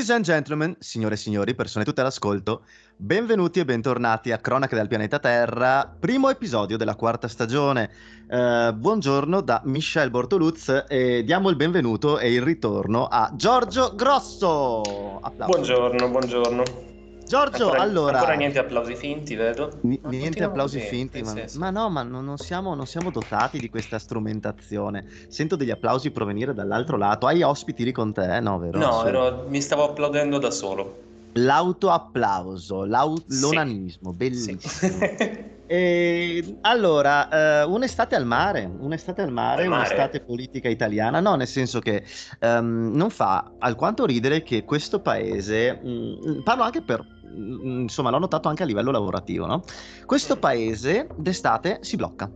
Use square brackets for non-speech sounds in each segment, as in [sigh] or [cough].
Ladies and gentlemen, signore e signori, persone tutte all'ascolto, benvenuti e bentornati a Cronache del pianeta Terra, primo episodio della quarta stagione. Eh, buongiorno da Michel Bortoluz e diamo il benvenuto e il ritorno a Giorgio Grosso. Applausi. Buongiorno, buongiorno. Giorgio, ancora, allora... Ancora niente applausi finti, vedo. N- niente applausi così, finti, ma, ma, no, ma non, non, siamo, non, siamo, dotati di questa strumentazione. Sento degli applausi provenire dall'altro lato. Hai ospiti lì con te, no, vero? No, ero, mi stavo applaudendo da solo. L'autoapplauso, l'au- sì. l'onanismo, bellissimo. Sì. [laughs] E, allora, uh, un'estate al mare, un'estate al mare, al mare. un'estate politica italiana, no, nel senso che um, non fa alquanto ridere che questo paese, mh, mm, parlo anche per, insomma, l'ho notato anche a livello lavorativo, no? Questo mm. paese d'estate si blocca.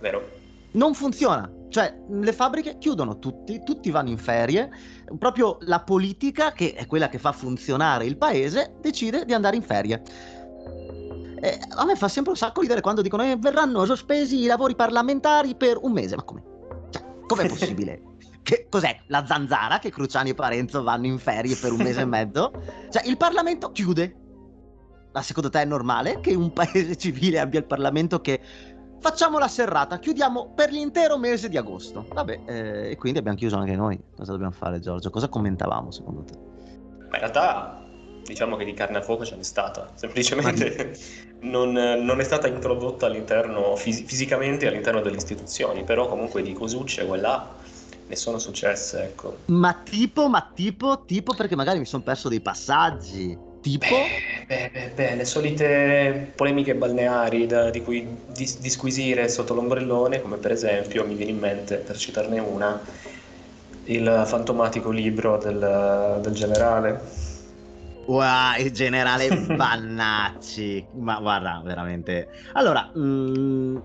Vero. Non funziona, cioè le fabbriche chiudono tutti, tutti vanno in ferie, proprio la politica, che è quella che fa funzionare il paese, decide di andare in ferie. Eh, a me fa sempre un sacco ridere quando dicono eh, verranno sospesi i lavori parlamentari per un mese. Ma come? Cioè, com'è [laughs] possibile? Che cos'è? La zanzara che Cruciani e Parenzo vanno in ferie per un mese e [laughs] mezzo? Cioè, il Parlamento chiude. Ma secondo te è normale che un paese [laughs] civile abbia il Parlamento che facciamo la serrata, chiudiamo per l'intero mese di agosto. Vabbè, eh, e quindi abbiamo chiuso anche noi. Cosa dobbiamo fare, Giorgio? Cosa commentavamo secondo te? Ma in realtà diciamo che di carne a fuoco ce n'è stata, semplicemente [laughs] non, non, è stata introdotta all'interno, fis- fisicamente all'interno delle istituzioni, però comunque di cosucce quella ne sono successe, ecco. Ma tipo, ma tipo, tipo perché magari mi sono perso dei passaggi. Tipo? Beh, beh, beh, le solite polemiche balneari da, di cui dis- disquisire sotto l'ombrellone, come per esempio, mi viene in mente, per citarne una, il fantomatico libro del, del generale Wow, il generale Vannacci. Ma guarda, veramente. Allora, mh, mm,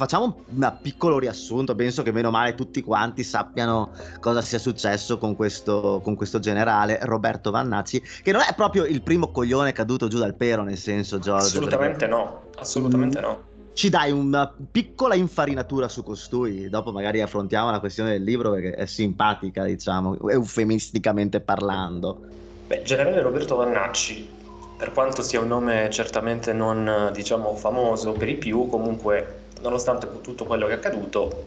facciamo un piccolo riassunto. Penso che meno male tutti quanti sappiano cosa sia successo con questo, con questo generale Roberto Vannacci, che non è proprio il primo coglione caduto giù dal pero, nel senso, Giorgio. Assolutamente no, assolutamente no. Ci dai una piccola infarinatura su costui, dopo magari affrontiamo la questione del libro perché è simpatica, diciamo, eufemisticamente parlando. Beh, generale Roberto Vannacci, per quanto sia un nome certamente non diciamo famoso per i più, comunque nonostante tutto quello che è accaduto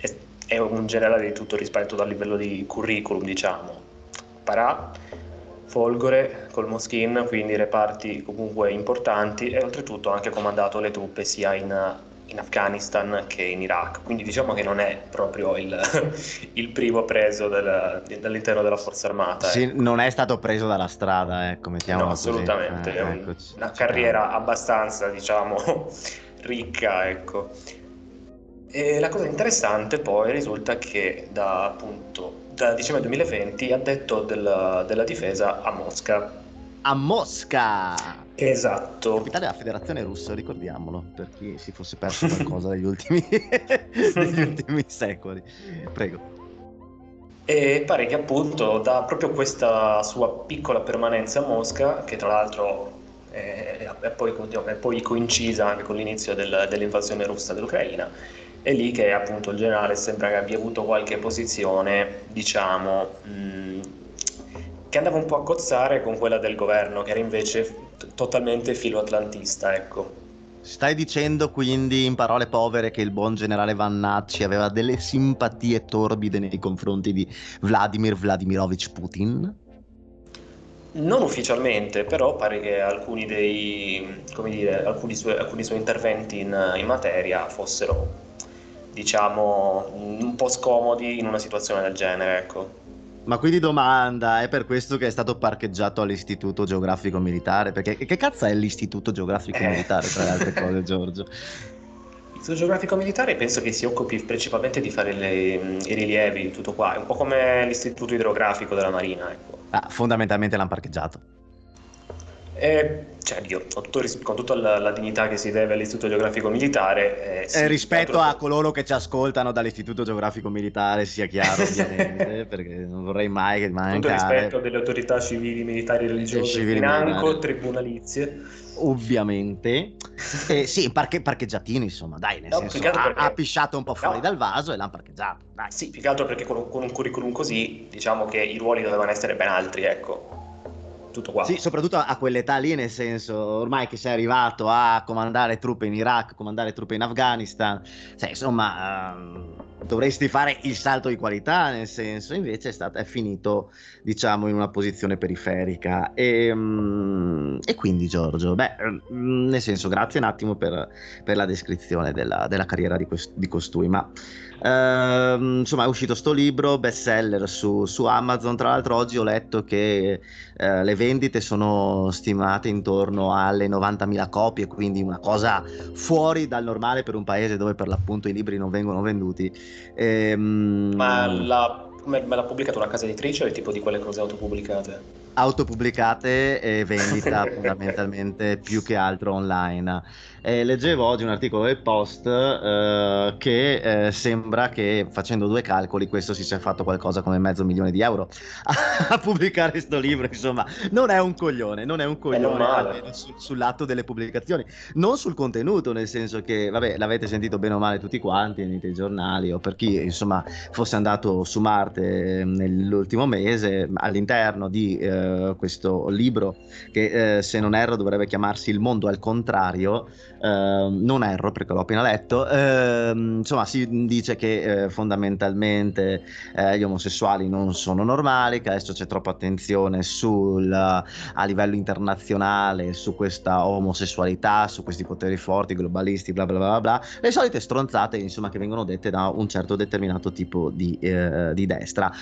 è, è un generale di tutto rispetto dal livello di curriculum, diciamo. Parà, Folgore, col Moschin, quindi reparti comunque importanti e oltretutto ha anche comandato le truppe sia in in Afghanistan che in Iraq, quindi diciamo che non è proprio il, [laughs] il primo preso del, dall'interno della forza armata. Sì, ecco. non è stato preso dalla strada, ecco, mettiamola no, assolutamente, eh, un, una carriera abbastanza, diciamo, ricca, ecco. E la cosa interessante poi risulta che da appunto da dicembre 2020 ha detto della, della difesa a Mosca. A Mosca! Esatto. Capitale della Federazione Russa, ricordiamolo, per chi si fosse perso qualcosa degli ultimi, [laughs] degli ultimi secoli. Prego. E pare che appunto da proprio questa sua piccola permanenza a Mosca, che tra l'altro è, poi, è poi, coincisa anche con l'inizio del, dell'invasione russa dell'Ucraina, è lì che appunto il generale sembra che abbia avuto qualche posizione, diciamo, mh, che andava un po' a cozzare con quella del governo, che era invece totalmente filo-atlantista, ecco. Stai dicendo quindi in parole povere che il buon generale Vannacci aveva delle simpatie torbide nei confronti di Vladimir Vladimirovich Putin? Non ufficialmente, però pare che alcuni, dei, dire, alcuni, suoi, alcuni suoi, interventi in, in materia fossero, diciamo, un po' scomodi in una situazione del genere, ecco. Ma quindi domanda, è per questo che è stato parcheggiato all'Istituto Geografico Militare? Perché che cazzo è l'Istituto Geografico eh. Militare, tra le altre cose, [laughs] Giorgio? L'Istituto Geografico Militare penso che si occupi principalmente di fare le, i rilievi, tutto qua, è un po' come l'Istituto Idrografico della Marina, ecco. Ah, fondamentalmente l'hanno parcheggiato. Eh, cioè, io, con, tutto, con tutta la, la, dignità che si deve all'Istituto Geografico Militare. Eh, sì, eh, rispetto a coloro che ci ascoltano dall'Istituto Geografico Militare, sia chiaro, [laughs] ovviamente, perché non vorrei mai che mancare. Tutto rispetto delle autorità civili, militari, religiose, financo, tribunalizie. Ovviamente, [laughs] eh, sì, parche, parcheggiatino, insomma, dai, nel no, senso, ha, perché... ha, pisciato un po' fuori no. dal vaso e l'ha parcheggiato. Dai. Sì, più che altro perché con, con un curriculum così, diciamo che i ruoli dovevano essere ben altri, ecco tutto qua. Sì, soprattutto a quell'età lì, nel senso, ormai che sei arrivato a comandare truppe in Iraq, comandare truppe in Afghanistan, cioè, insomma, uh, dovresti fare il salto di qualità, nel senso, invece è, stato, è finito, diciamo, in una posizione periferica. E, um, e quindi, Giorgio, beh, mm, nel senso, grazie un attimo per, per la descrizione della, della carriera di, quest- di costui, ma Uh, insomma, è uscito sto libro, bestseller su, su Amazon. Tra l'altro, oggi ho letto che uh, le vendite sono stimate intorno alle 90.000 copie, quindi una cosa fuori dal normale per un paese dove per l'appunto i libri non vengono venduti. E, um... Ma la, me l'ha pubblicato una casa editrice o è tipo di quelle cose autopubblicate? autopubblicate e vendita [laughs] fondamentalmente più che altro online. E leggevo oggi un articolo del Post eh, che eh, sembra che facendo due calcoli questo si sia fatto qualcosa come mezzo milione di euro [laughs] a, pubblicare questo libro. Insomma, non è un coglione, non è un coglione almeno su, sull'atto delle pubblicazioni, non sul contenuto, nel senso che, vabbè, l'avete sentito bene o male tutti quanti nei giornali o per chi insomma fosse andato su Marte nell'ultimo mese all'interno di eh, questo libro che eh, se non erro dovrebbe chiamarsi Il mondo al contrario Uh, non erro perché l'ho appena letto, uh, insomma si dice che uh, fondamentalmente eh, gli omosessuali non sono normali, che adesso c'è troppa attenzione sul, a livello internazionale su questa omosessualità, su questi poteri forti, globalisti, bla bla bla bla, le solite stronzate insomma che vengono dette da un certo determinato tipo di, eh, di destra.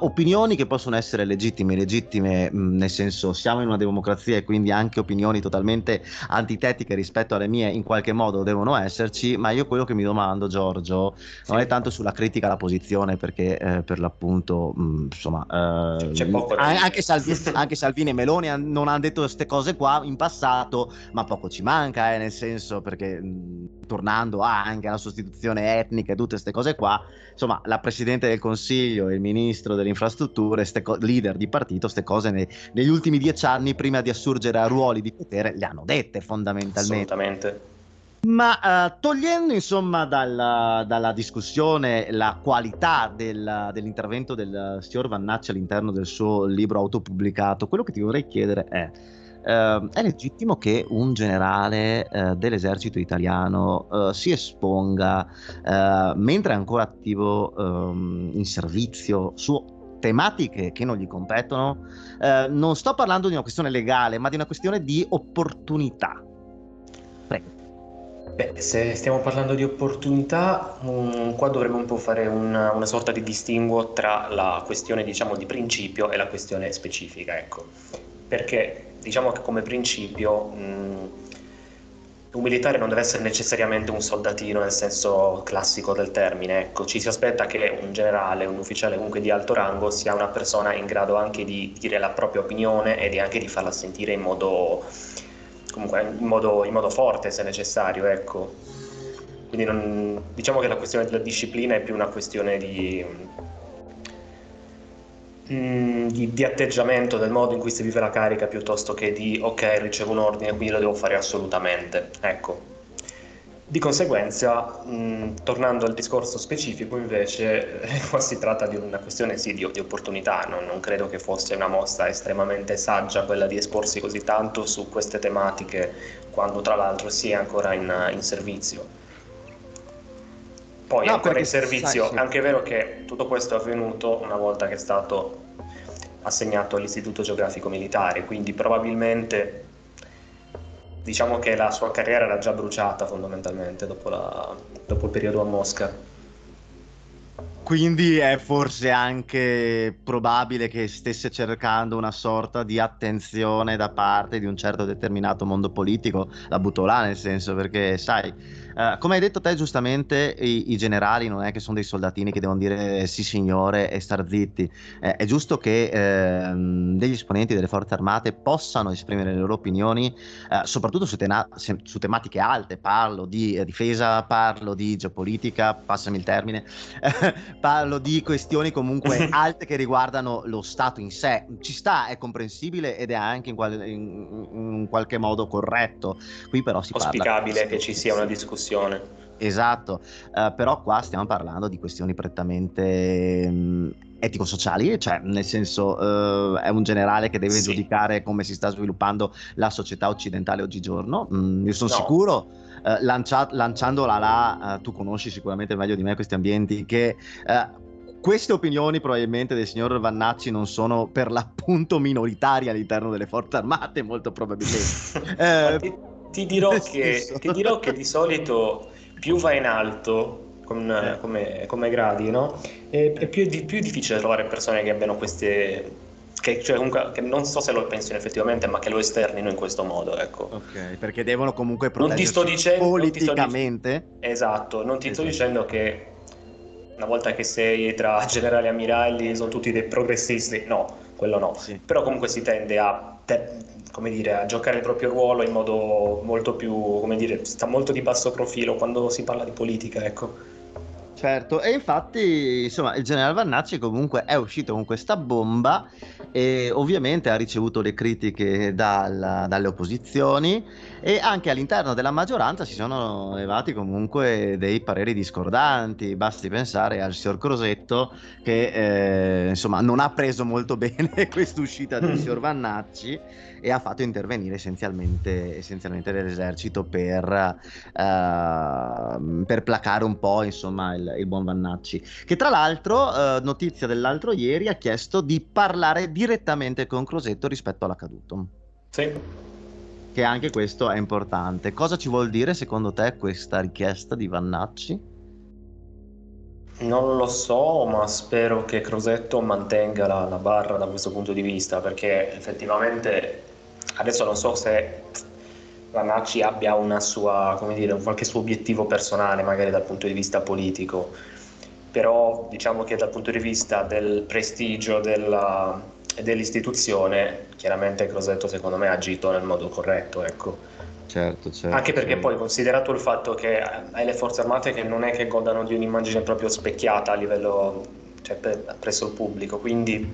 opinioni che possono essere legittime, legittime mh, nel senso siamo in una democrazia e quindi anche opinioni totalmente antitetiche rispetto alle mie in qualche modo devono esserci, ma io quello che mi domando, Giorgio, sì. non è tanto sulla critica alla posizione, perché eh, per l'appunto, mh, mm, insomma, eh, c'è poco anche, Salvini, [laughs] anche, Salvini, e Meloni non hanno detto queste cose qua in passato, ma poco ci manca, eh, nel senso, perché mh, mm, tornando anche alla sostituzione etnica e tutte queste cose qua, insomma, la Presidente del Consiglio e il Ministro delle Infrastrutture, co- leader di partito, queste cose ne, negli ultimi dieci anni, prima di assurgere a ruoli di potere, le hanno dette fondamentalmente. Assolutamente. Ma uh, togliendo insomma dalla, dalla, discussione la qualità del, dell'intervento del signor Vannacci all'interno del suo libro autopubblicato, quello che ti vorrei chiedere è: uh, è legittimo che un generale uh, dell'esercito italiano si esponga mentre è ancora attivo um, in servizio su tematiche che non gli competono? non sto parlando di una questione legale, ma di una questione di opportunità. Beh, se stiamo parlando di opportunità, um, qua dovremmo un po' fare una, una, sorta di distinguo tra la questione diciamo, di principio e la questione specifica, ecco. Perché diciamo che come principio um, un militare non deve essere necessariamente un soldatino nel senso classico del termine, ecco. Ci si aspetta che un generale, un ufficiale comunque di alto rango sia una persona in grado anche di dire la propria opinione e anche di farla sentire in modo comunque in modo, in modo forte se necessario, ecco. Quindi non, diciamo che la questione della disciplina è più una questione di, mm, di, di, atteggiamento del modo in cui si vive la carica piuttosto che di ok ricevo un ordine quindi lo devo fare assolutamente ecco di conseguenza, mh, tornando al discorso specifico, invece, [laughs] qua si tratta di una questione sì, di, di opportunità, non, non, credo che fosse una mossa estremamente saggia quella di esporsi così tanto su queste tematiche quando tra l'altro si è ancora in, in servizio. Poi no, ancora in servizio, sai, sì. anche è vero che tutto questo è avvenuto una volta che è stato assegnato all'Istituto Geografico Militare, quindi probabilmente diciamo che la sua carriera era già bruciata fondamentalmente dopo, la, dopo il periodo a Mosca. quindi è forse anche probabile che stesse cercando una sorta di attenzione da parte di un certo determinato mondo politico, la butto là nel senso perché sai Uh, come hai detto te giustamente, i, i, generali non è che sono dei soldatini che devono dire sì signore e star zitti. Eh, è giusto che eh, degli esponenti delle forze armate possano esprimere le loro opinioni, eh, soprattutto su, tena- su, tematiche alte. Parlo di eh, difesa, parlo di geopolitica, passami il termine, [laughs] parlo di questioni comunque [laughs] alte che riguardano lo Stato in sé. Ci sta, è comprensibile ed è anche in, qual- in, in qualche modo corretto. Qui però si Auspicabile parla... che ci sia una discussione discussione. Esatto, uh, però qua stiamo parlando di questioni prettamente um, etico-sociali, cioè nel senso uh, è un generale che deve sì. giudicare come si sta sviluppando la società occidentale oggigiorno. Mm, io sono no. sicuro, uh, lancia- lanciandola là, tu conosci sicuramente meglio di me questi ambienti, che queste opinioni probabilmente del signor Vannacci non sono per l'appunto minoritarie all'interno delle forze armate, molto probabilmente. [laughs] eh, ti dirò, [laughs] che, ti dirò che di solito più va in alto con, eh. come, come, gradi, no? È, è più, di, più, difficile trovare persone che abbiano queste. Che, cioè, comunque, che non so se lo pensino effettivamente, ma che lo esternino in questo modo. Ecco. Ok, perché devono comunque proteggersi non ti sto dicendo, politicamente. Non sto, esatto, non ti esatto. sto dicendo che una volta che sei tra [laughs] generali e ammiragli sono tutti dei progressisti, no, quello no. Sì. Però comunque si tende a te, come dire, a giocare il proprio ruolo in modo molto più, come dire, sta molto di basso profilo quando si parla di politica, ecco. Certo, e infatti, insomma, il generale Vannacci comunque è uscito con questa bomba e ovviamente ha ricevuto le critiche dal, dalle opposizioni e anche all'interno della maggioranza si sono levati comunque dei pareri discordanti. Basti pensare al signor Crosetto che eh, insomma non ha preso molto [laughs] bene quest'uscita del signor [laughs] Vannacci e ha fatto intervenire essenzialmente, essenzialmente l'esercito per, uh, per, placare un po' insomma, il, il, buon Vannacci. Che tra l'altro, uh, notizia dell'altro ieri, ha chiesto di parlare direttamente con Crosetto rispetto all'accaduto. Sì. Che anche questo è importante. Cosa ci vuol dire secondo te questa richiesta di Vannacci? Non lo so, ma spero che Crosetto mantenga la, la, barra da questo punto di vista, perché effettivamente adesso non so se Vanacci abbia una sua, come dire, qualche suo obiettivo personale, magari dal punto di vista politico, però diciamo che dal punto di vista del prestigio della, dell'istituzione, chiaramente Crosetto secondo me ha agito nel modo corretto, ecco. Certo, certo, Anche perché certo. poi considerato il fatto che hai le forze armate che non è che godano di un'immagine proprio specchiata a livello, cioè, presso il pubblico, quindi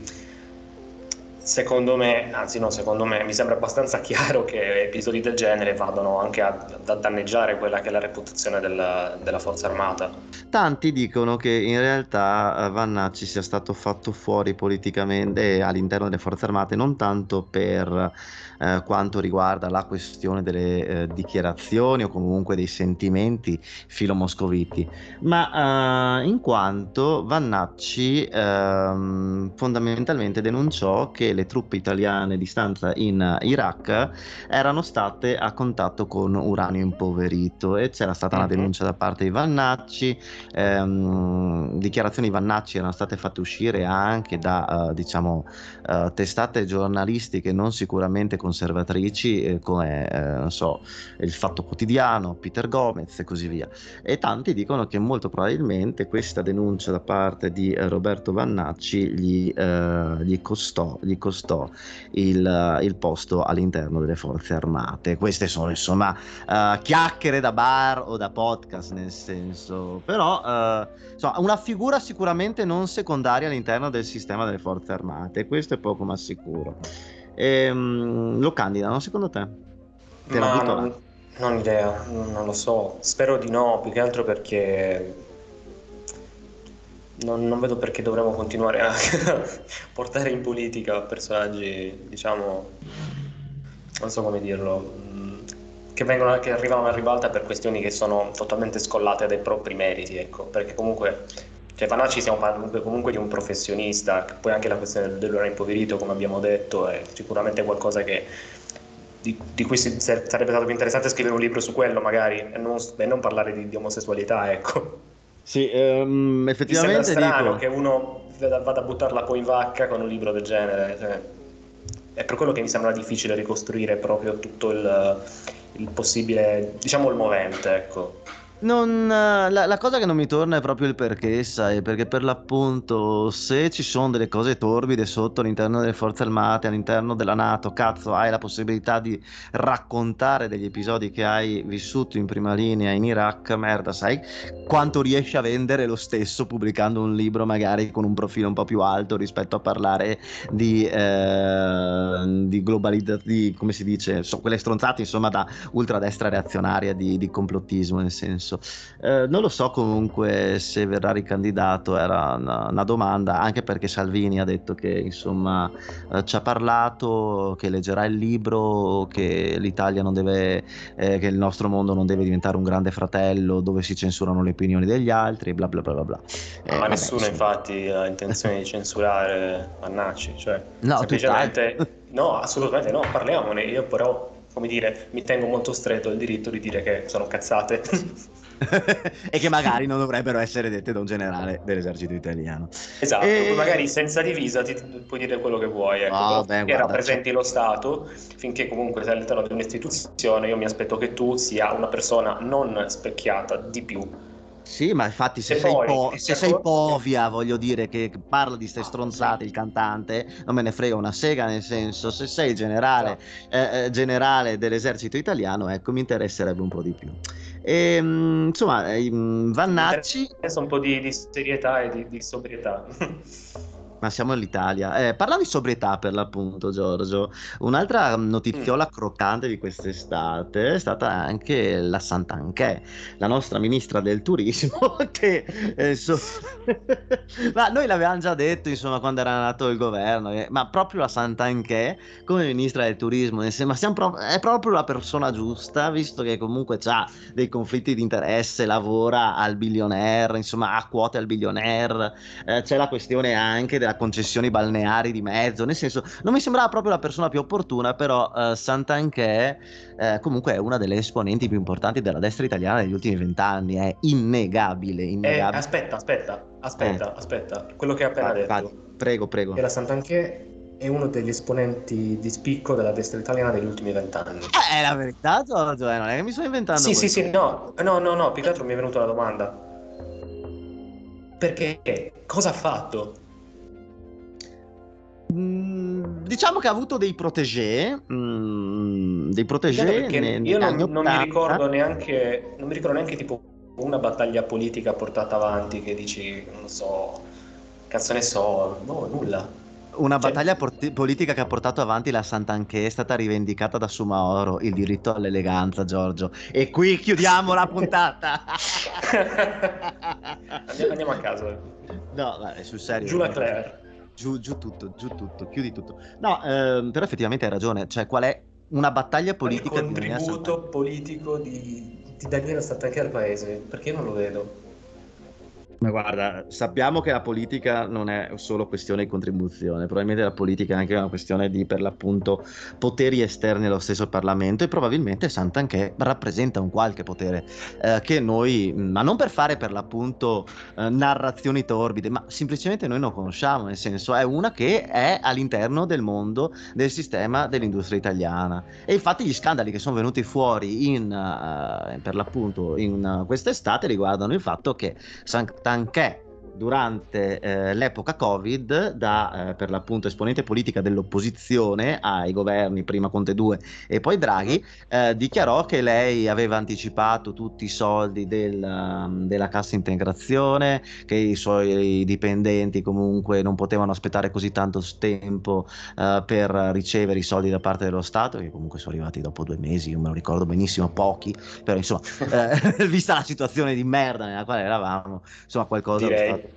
Secondo me, anzi no, secondo me mi sembra abbastanza [laughs] chiaro che episodi del genere vadano anche a, a danneggiare quella che è la reputazione della, della, forza armata. Tanti dicono che in realtà eh, Vannacci sia stato fatto fuori politicamente all'interno delle forze armate non tanto per eh, quanto riguarda la questione delle eh, dichiarazioni o comunque dei sentimenti filo-moscoviti, ma eh, in quanto Vannacci ehm, fondamentalmente denunciò che le truppe italiane di stanza in Iraq erano state a contatto con uranio impoverito e c'era stata una mhm. denuncia da parte di Vannacci, ehm, dichiarazioni di Vannacci erano state fatte uscire anche da uh, diciamo uh, testate giornalistiche non sicuramente con conservatrici eh, come eh, so, il Fatto Quotidiano, Peter Gomez e così via. E tanti dicono che molto probabilmente questa denuncia da parte di eh, Roberto Vannacci gli, eh, gli costò, gli costò il, il, posto all'interno delle forze armate. Queste sono insomma chiacchiere da bar o da podcast nel senso, però insomma, una figura sicuramente non secondaria all'interno del sistema delle forze armate, questo è poco ma sicuro. Ehm, lo candidano secondo te? te Ma non, non idea, non lo so. Spero di no, più che altro perché non, non vedo perché dovremmo continuare a [laughs] portare in politica personaggi, diciamo, non so come dirlo, mm, che, vengono, che arrivano a ribalta per questioni che sono totalmente scollate dai propri meriti, ecco, perché comunque cioè Panacci stiamo parlando comunque di un professionista, poi anche la questione dell'uranio impoverito, come abbiamo detto, è sicuramente qualcosa che, di, di, cui si, sarebbe stato più interessante scrivere un libro su quello magari, e non, e non parlare di, di omosessualità, ecco. Sì, um, effettivamente Mi strano dico... che uno vada a buttarla poi in vacca con un libro del genere. Cioè, è per quello che mi sembra difficile ricostruire proprio tutto il, il possibile, diciamo il movente, ecco. Non, la, la cosa che non mi torna è proprio il perché, sai, perché per l'appunto se ci sono delle cose torbide sotto all'interno delle forze armate, all'interno della Nato, cazzo, hai la possibilità di raccontare degli episodi che hai vissuto in prima linea in Iraq, merda, sai quanto riesci a vendere lo stesso pubblicando un libro magari con un profilo un po' più alto rispetto a parlare di, eh, di globalizzazione, di, come si dice, so, quelle stronzate insomma da ultradestra reazionaria di, di complottismo nel senso senso. Eh, non lo so comunque se verrà ricandidato, era una, una, domanda, anche perché Salvini ha detto che insomma eh, ci ha parlato, che leggerà il libro, che l'Italia non deve, eh, che il nostro mondo non deve diventare un grande fratello dove si censurano le opinioni degli altri, bla bla bla bla. bla. Eh, ma nessuno insomma. infatti ha intenzione di censurare Mannacci, cioè no, semplicemente... [laughs] No, assolutamente no, parliamone, io però come dire, mi tengo molto stretto il diritto di dire che sono cazzate. [laughs] [laughs] e che magari non dovrebbero essere dette da un generale dell'esercito italiano. Esatto, e... magari senza divisa ti puoi dire quello che vuoi, ecco, oh, beh, che rappresenti lo Stato, finché comunque sei all'interno di un'istituzione, io mi aspetto che tu sia una persona non specchiata di più sì, ma infatti se, sei, poi, po- se sei povia, voglio dire, che parla di ste stronzate il cantante, non me ne frega una sega, nel senso, se sei generale, no. eh, eh generale dell'esercito italiano, ecco, mi interesserebbe un po' di più. E, ehm, insomma, eh, Vannacci... Adesso un po' di, di serietà e di, di sobrietà. [laughs] Ma siamo all'Italia. Eh, parlavi di sobrietà per l'appunto, Giorgio. Un'altra notiziola mm. croccante di quest'estate è stata anche la Sant'Anché, la nostra ministra del turismo, [laughs] che eh, so... [laughs] ma noi l'avevamo già detto, insomma, quando era nato il governo, eh, ma proprio la Sant'Anché come ministra del turismo, ma pro- è proprio la persona giusta, visto che comunque ha dei conflitti di interesse, lavora al billionaire, insomma, ha quote al billionaire, eh, c'è la questione anche della concessioni balneari di mezzo, nel senso non mi sembrava proprio la persona più opportuna, però uh, Sant'Anché eh, comunque è una delle esponenti più importanti della destra italiana degli ultimi vent'anni, è innegabile. Eh, innegabile. Eh, aspetta, aspetta, aspetta, eh. aspetta, quello che hai appena vai, detto. Vai. Prego, prego. La Sant'Anché è uno degli esponenti di spicco della destra italiana degli ultimi vent'anni. Eh, è la verità, cioè, non è che mi sto inventando. Sì, questo. sì, sì, no, no, no, no, più che altro mi è venuta una domanda. Perché? Cosa ha fatto? Mm, diciamo che ha avuto dei protégé, mm, dei protégé ne, io non, non, mi ricordo neanche, non mi ricordo neanche tipo una battaglia politica portata avanti che dici, non so, cazzo ne so, no, nulla. Una cioè... battaglia porti- politica che ha portato avanti la Sant'Anché è stata rivendicata da Sumaoro, il diritto all'eleganza, Giorgio. E qui chiudiamo la puntata. [laughs] [laughs] andiamo, andiamo, a caso. No, dai, sul serio. Giù la Claire giù, giù tutto, giù tutto, chiudi tutto. No, ehm, però effettivamente hai ragione, cioè qual è una battaglia politica il contributo politico di, di Daniele Sant'Anche al paese, perché io non lo vedo. Ma guarda, sappiamo che la politica non è solo questione di contribuzione, probabilmente la politica è anche una questione di, per l'appunto, poteri esterni allo stesso Parlamento e probabilmente Sant'Anché rappresenta un qualche potere eh, che noi, ma non per fare per l'appunto eh, narrazioni torbide, ma semplicemente noi non conosciamo, nel senso è una che è all'interno del mondo del sistema dell'industria italiana. E infatti gli scandali che sono venuti fuori in, uh, per l'appunto in uh, quest'estate riguardano il fatto che Sant'Anché anche durante eh, l'epoca Covid da eh, per l'appunto esponente politica dell'opposizione ai governi, prima Conte 2 e poi Draghi, eh, dichiarò che lei aveva anticipato tutti i soldi del, um, della cassa integrazione, che i suoi dipendenti comunque non potevano aspettare così tanto tempo uh, per ricevere i soldi da parte dello Stato, che comunque sono arrivati dopo due mesi, io me lo ricordo benissimo, pochi, però insomma, [laughs] eh, [laughs] vista la situazione di merda nella quale eravamo, insomma qualcosa... Direi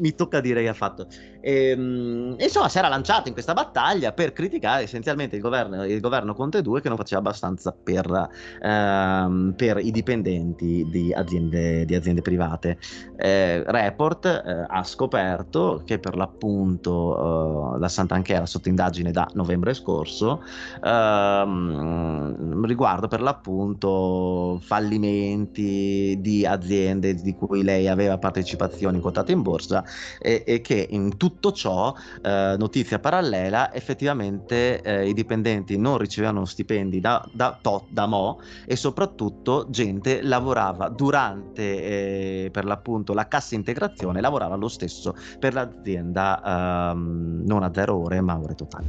mi tocca dire che ha fatto. E, ehm, insomma, si era lanciato in questa battaglia per criticare essenzialmente il governo, il governo Conte 2 che non faceva abbastanza per, ehm, per i dipendenti di aziende, di aziende private. Eh, Report eh, ha scoperto che per l'appunto eh, la Sant'Anche era sotto indagine da novembre scorso ehm, riguardo per l'appunto fallimenti di aziende di cui lei aveva partecipazioni quotate in borsa e, e che in tutto ciò, eh, notizia parallela, effettivamente eh, i dipendenti non ricevevano stipendi da, da, tot, da mo e soprattutto gente lavorava durante eh, per l'appunto la cassa integrazione, lavorava lo stesso per l'azienda ehm, non a zero ore ma a ore totali.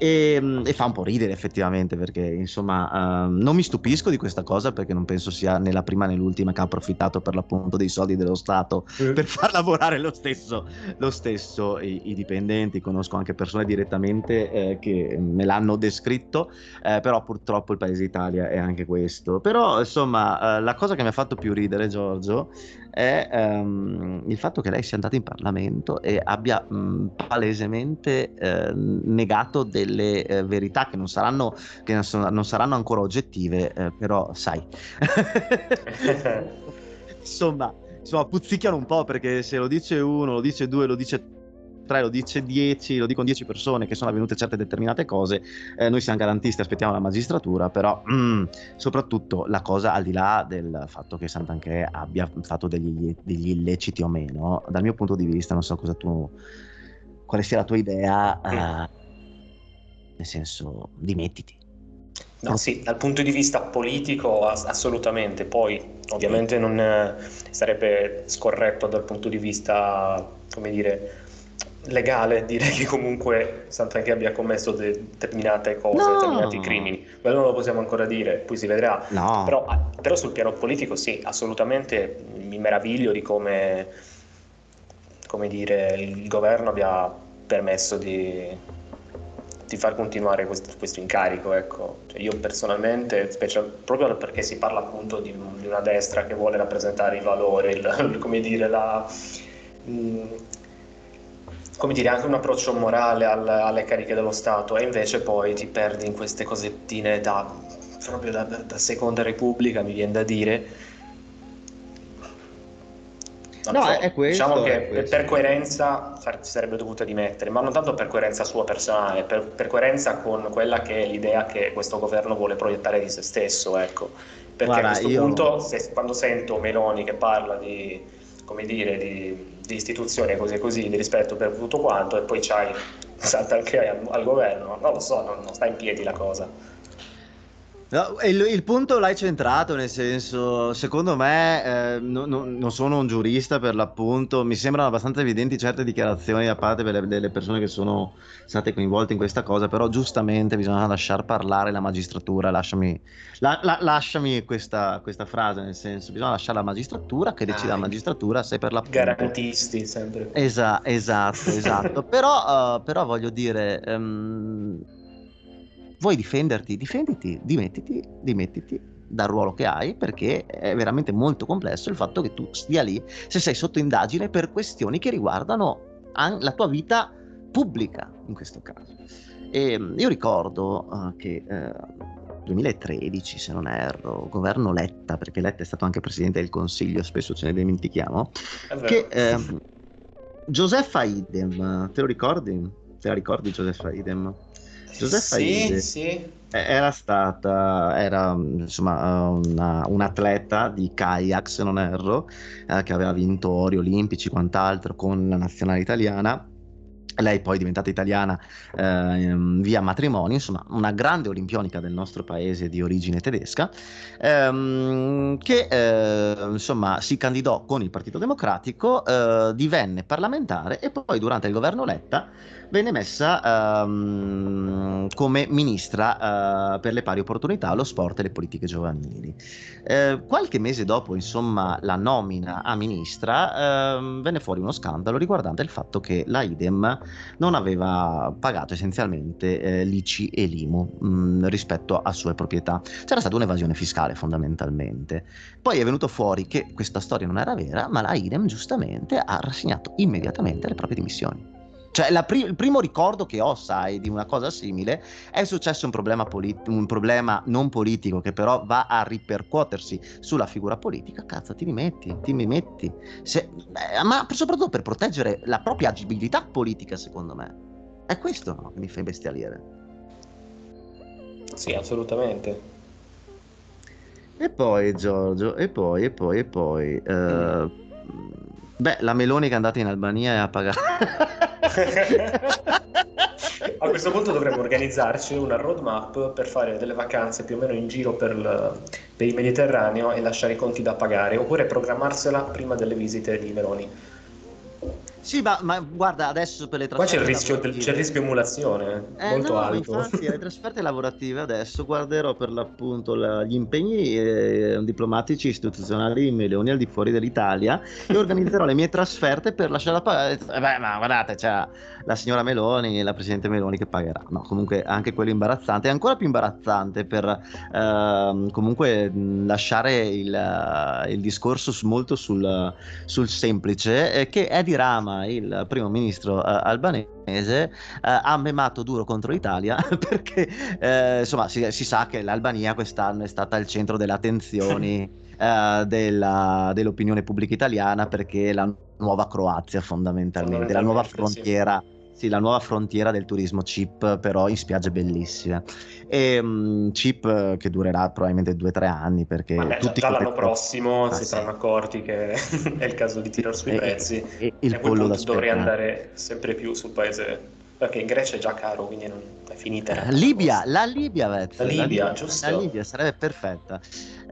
E, ehm, e, fa un po' ridere effettivamente perché insomma uh, non mi stupisco di questa cosa perché non penso sia né la prima né l'ultima che ha approfittato per l'appunto dei soldi dello Stato mm. per far lavorare lo stesso, lo stesso i, i, dipendenti conosco anche persone direttamente eh, che me l'hanno descritto eh, però purtroppo il paese Italia è anche questo però insomma uh, la cosa che mi ha fatto più ridere Giorgio è um, il fatto che lei sia andata in Parlamento e abbia mh, palesemente eh, negato delle eh, verità che non saranno, che non, sono, non saranno ancora oggettive, eh, però sai. [laughs] insomma, insomma, puzzicchiano un po' perché se lo dice uno, lo dice due, lo dice 3, lo dice 10, lo dicono 10 persone che sono avvenute certe determinate cose, eh, noi siamo garantisti, aspettiamo la magistratura, però mm, soprattutto la cosa al di là del fatto che Sant'Anché abbia fatto degli, degli, illeciti o meno, dal mio punto di vista, non so cosa tu, quale sia la tua idea, eh, nel senso, dimettiti. No, sì, dal punto di vista politico assolutamente, poi ovviamente non eh, sarebbe scorretto dal punto di vista, come dire, legale dire che comunque Sant'Anche abbia commesso determinate cose, no. determinati crimini. Quello non lo possiamo ancora dire, poi si vedrà. No. Però, però, sul piano politico sì, assolutamente mi meraviglio di come, come dire, il governo abbia permesso di, di far continuare questo, questo incarico. Ecco. Cioè io personalmente, special, proprio perché si parla appunto di, di, una destra che vuole rappresentare i valori, il, [laughs] come dire, la... Mh, come dire, anche un approccio morale al, alle cariche dello Stato e invece poi ti perdi in queste cosettine da, proprio da, da seconda repubblica, mi viene da dire. No, so, è questo. Diciamo che per, per, coerenza si sarebbe dovuta dimettere, ma non tanto per coerenza sua personale, per, per, coerenza con quella che è l'idea che questo governo vuole proiettare di se stesso, ecco. Perché Guarda, a questo io... punto, se, quando sento Meloni che parla di, come dire, di di istituzioni così e così, di rispetto per tutto quanto, e poi c'hai anche al, al governo, non lo so, non, non sta in piedi la cosa. No, il, il, punto l'hai centrato, nel senso, secondo me, eh, no, no, non sono un giurista per l'appunto, mi sembrano abbastanza evidenti certe dichiarazioni da parte delle, delle, persone che sono state coinvolte in questa cosa, però giustamente bisogna lasciare parlare la magistratura, lasciami, la, la, lasciami questa, questa, frase, nel senso, bisogna lasciare la magistratura che decida ah, la magistratura se per l'appunto... Garantisti sempre. Esa, esatto, esatto, [laughs] però, uh, però voglio dire... Um, vuoi difenderti, difenditi, dimettiti, dimettiti dal ruolo che hai perché è veramente molto complesso il fatto che tu stia lì se sei sotto indagine per questioni che riguardano la tua vita pubblica in questo caso. E ehm, io ricordo uh, che uh, 2013, se non erro, governo Letta, perché Letta è stato anche presidente del Consiglio, spesso ce ne dimentichiamo, che eh, Giuseppa Idem, te lo ricordi? Te la ricordi Giuseppa Idem? Giuseppa sì, Ide sì. era stata, era insomma una, un atleta di kayak se non erro, eh, che aveva vinto ori olimpici e quant'altro con la nazionale italiana lei poi è diventata italiana eh, via matrimonio, insomma una grande olimpionica del nostro paese di origine tedesca, ehm, che eh, insomma si candidò con il Partito Democratico, eh, divenne parlamentare e poi durante il governo Letta venne messa ehm, come ministra eh, per le pari opportunità, lo sport e le politiche giovanili. Eh, qualche mese dopo, insomma, la nomina a ministra, ehm, venne fuori uno scandalo riguardante il fatto che la IDEM non aveva pagato essenzialmente eh, l'ICI e l'IMU mm, rispetto a sue proprietà. C'era stata un'evasione fiscale fondamentalmente. Poi è venuto fuori che questa storia non era vera, ma la IDEM giustamente ha rassegnato immediatamente le proprie dimissioni. Cioè, pri- il primo ricordo che ho, sai, di una cosa simile è successo un problema, polit- un problema non politico che però va a ripercuotersi sulla figura politica. Cazzo, ti rimetti, ti rimetti. Se- eh, ma soprattutto per proteggere la propria agibilità politica, secondo me. È questo no, che mi fa imbestialire. Sì, assolutamente. E poi, Giorgio, e poi, e poi, e poi. Uh, beh, la Meloni che è andata in Albania e ha pagato. [laughs] A questo punto dovremmo organizzarci una roadmap per fare delle vacanze più o meno in giro per il, per il Mediterraneo e lasciare i conti da pagare, oppure programmarsela prima delle visite di Meloni. Sì, ma, ma, guarda, adesso per le trasferte Qua c'è il rischio, del, c'è il rischio emulazione, eh, molto no, alto. Infatti, le [laughs] trasferte lavorative adesso guarderò per l'appunto la, gli impegni eh, diplomatici istituzionali in milioni al di fuori dell'Italia e organizzerò le mie trasferte per lasciare pagare. Eh, beh, ma guardate, c'è la signora Meloni, la presidente Meloni che pagherà. No, comunque anche quello imbarazzante, è ancora più imbarazzante per eh, comunque lasciare il, il discorso molto sul, sul semplice, eh, che Edi Rama il primo ministro eh, albanese, eh, ha memato duro contro l'Italia [laughs] perché eh, insomma si, si, sa che l'Albania quest'anno è stata al centro delle attenzioni [laughs] eh, della, dell'opinione pubblica italiana perché la nuova Croazia fondamentalmente, la nuova frontiera. Sì la nuova frontiera del turismo chip, però in spiagge bellissime. E um, chip che durerà probabilmente due o tre anni perché Ma tutti già l'anno prossimo ah, si saranno accorti che [laughs] è il caso di tirare sui e, prezzi. E, e il pollo da dovrei andare sempre più sul paese perché in Grecia è già caro, quindi non è finita. Libia, la Libia, Vez. La Libia, la Libia, giusto. La Libia sarebbe perfetta.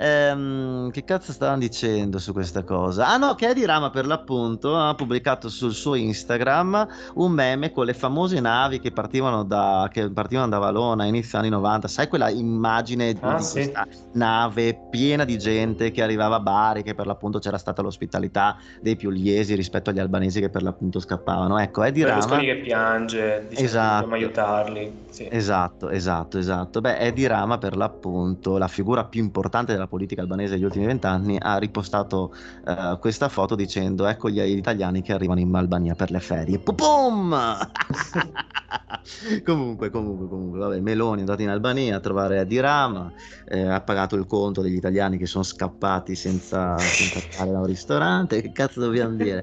Ehm, che cazzo stavano dicendo su questa cosa? Ah no, che Eddie Rama per l'appunto ha pubblicato sul suo Instagram un meme con le famose navi che partivano da, che partivano da Valona inizio anni 90. Sai quella immagine ah, di sì. questa nave piena di gente che arrivava a Bari, che per l'appunto c'era stata l'ospitalità dei pugliesi rispetto agli albanesi che per l'appunto scappavano. Ecco, Eddie Rama... che piange, dice esatto. dobbiamo aiutarli. Sì. Esatto, esatto, esatto. Beh, Eddie Rama per l'appunto, la figura più importante della politica albanese degli ultimi vent'anni, ha ripostato uh, questa foto dicendo ecco gli italiani che arrivano in Albania per le ferie. Pum! [laughs] comunque, comunque, comunque, vabbè, Meloni è andato in Albania a trovare Adirama, eh, ha pagato il conto degli italiani che sono scappati senza, andare da un ristorante, che cazzo dobbiamo dire?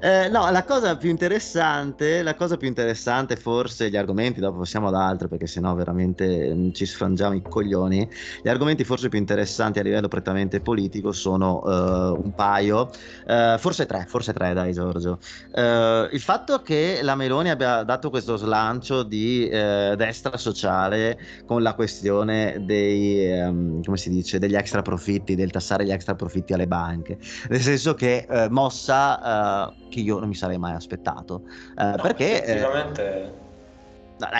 Eh, no, la cosa più interessante, la cosa più interessante forse, gli argomenti, dopo passiamo ad altro perché sennò veramente mm, ci sfrangiamo i coglioni, gli argomenti forse più interessanti a livello prettamente politico sono uh, un paio, uh, forse tre, forse tre dai Giorgio. Uh, il fatto che la Meloni abbia dato questo slancio di destra sociale con la questione dei, um, come si dice, degli extra profitti, del tassare gli extra profitti alle banche, nel senso che mossa che io non mi sarei mai aspettato, no, perché... Effettivamente...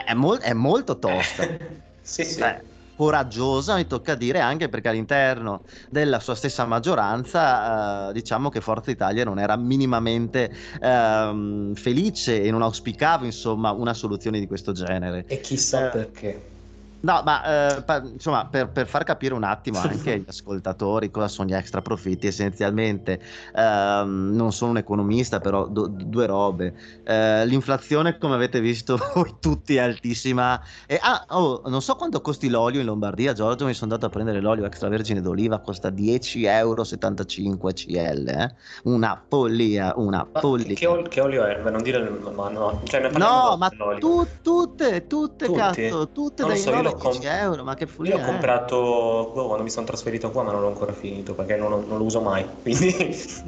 È, mol- è, molto tosta. [laughs] sì, sì. Beh, coraggiosa, mi tocca dire, anche perché all'interno della sua stessa maggioranza, eh, diciamo che Forza Italia non era minimamente ehm, felice e non auspicava, insomma, una soluzione di questo genere. E chissà eh, perché. No, ma eh, pa- insomma, per, per, far capire un attimo anche agli ascoltatori cosa sono gli extra profitti, essenzialmente ehm, non sono un economista, però do- due robe. Eh, l'inflazione, come avete visto [laughs] voi tutti, è altissima. E, ah, oh, non so quanto costi l'olio in Lombardia, Giorgio, mi sono andato a prendere l'olio extravergine d'oliva, costa 10,75 euro CL, eh? una follia, una ma follia. Che, olio, che olio è? non dire, ma no, cioè, no ma tu, tutte, tutte, tutti? cazzo, tutte non dai so, 9 comp- euro, ma che follia. Io ho comprato boh, quando mi sono trasferito qua, ma non l'ho ancora finito perché non, non lo uso mai. [laughs] Quindi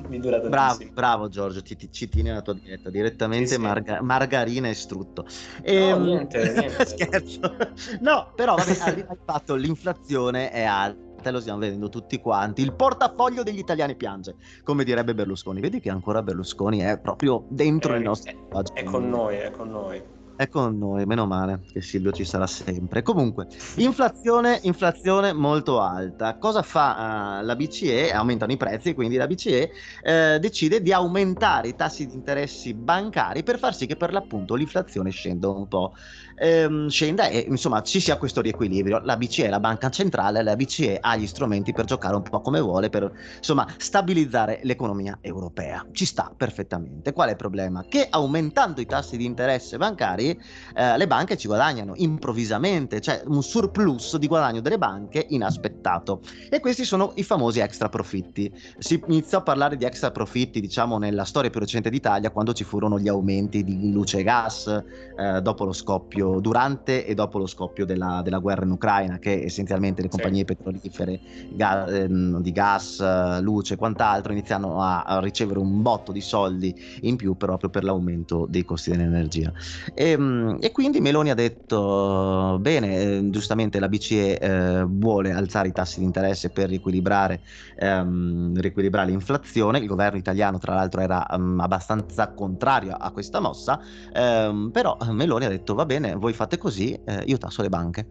mi dura tantissimo. Bravo, bravo Giorgio, ti, ti, ci tieni la tua dieta direttamente sì, sì. Marga- margarina e strutto. E, no, ehm, [laughs] niente, niente. Scherzo. No, però vabbè, al fatto l'inflazione è alta te lo stiamo vedendo tutti quanti. Il portafoglio degli italiani piange, come direbbe Berlusconi. Vedi che ancora Berlusconi è proprio dentro eh, il nostro è, è con noi, è con noi. È con noi, meno male che Silvio ci sarà sempre. Comunque, inflazione, inflazione molto alta. Cosa fa uh, la BCE? Aumentano i prezzi, quindi la BCE uh, decide di aumentare i tassi di interessi bancari per far sì che per l'appunto l'inflazione scenda un po' ehm, scenda e insomma ci sia questo riequilibrio. La BCE è la banca centrale, la BCE ha gli strumenti per giocare un po' come vuole, per insomma stabilizzare l'economia europea. Ci sta perfettamente. Qual è il problema? Che aumentando i tassi di interesse bancari eh, le banche ci guadagnano improvvisamente, cioè un surplus di guadagno delle banche inaspettato. E questi sono i famosi extra profitti. Si iniziò a parlare di extra profitti, diciamo, nella storia più recente d'Italia quando ci furono gli aumenti di luce e gas eh, dopo lo scoppio durante e dopo lo scoppio della, della guerra in Ucraina, che essenzialmente le compagnie sì. petrolifere ga, ehm, di gas, luce e quant'altro iniziano a, a, ricevere un botto di soldi in più proprio per l'aumento dei costi dell'energia. E, ehm, e quindi Meloni ha detto, bene, eh, giustamente la BCE eh, vuole alzare i tassi di interesse per riequilibrare, ehm, riequilibrare l'inflazione, il governo italiano tra l'altro era um, abbastanza contrario a questa mossa, ehm, però Meloni ha detto va bene, voi fate così, eh, io tasso le banche.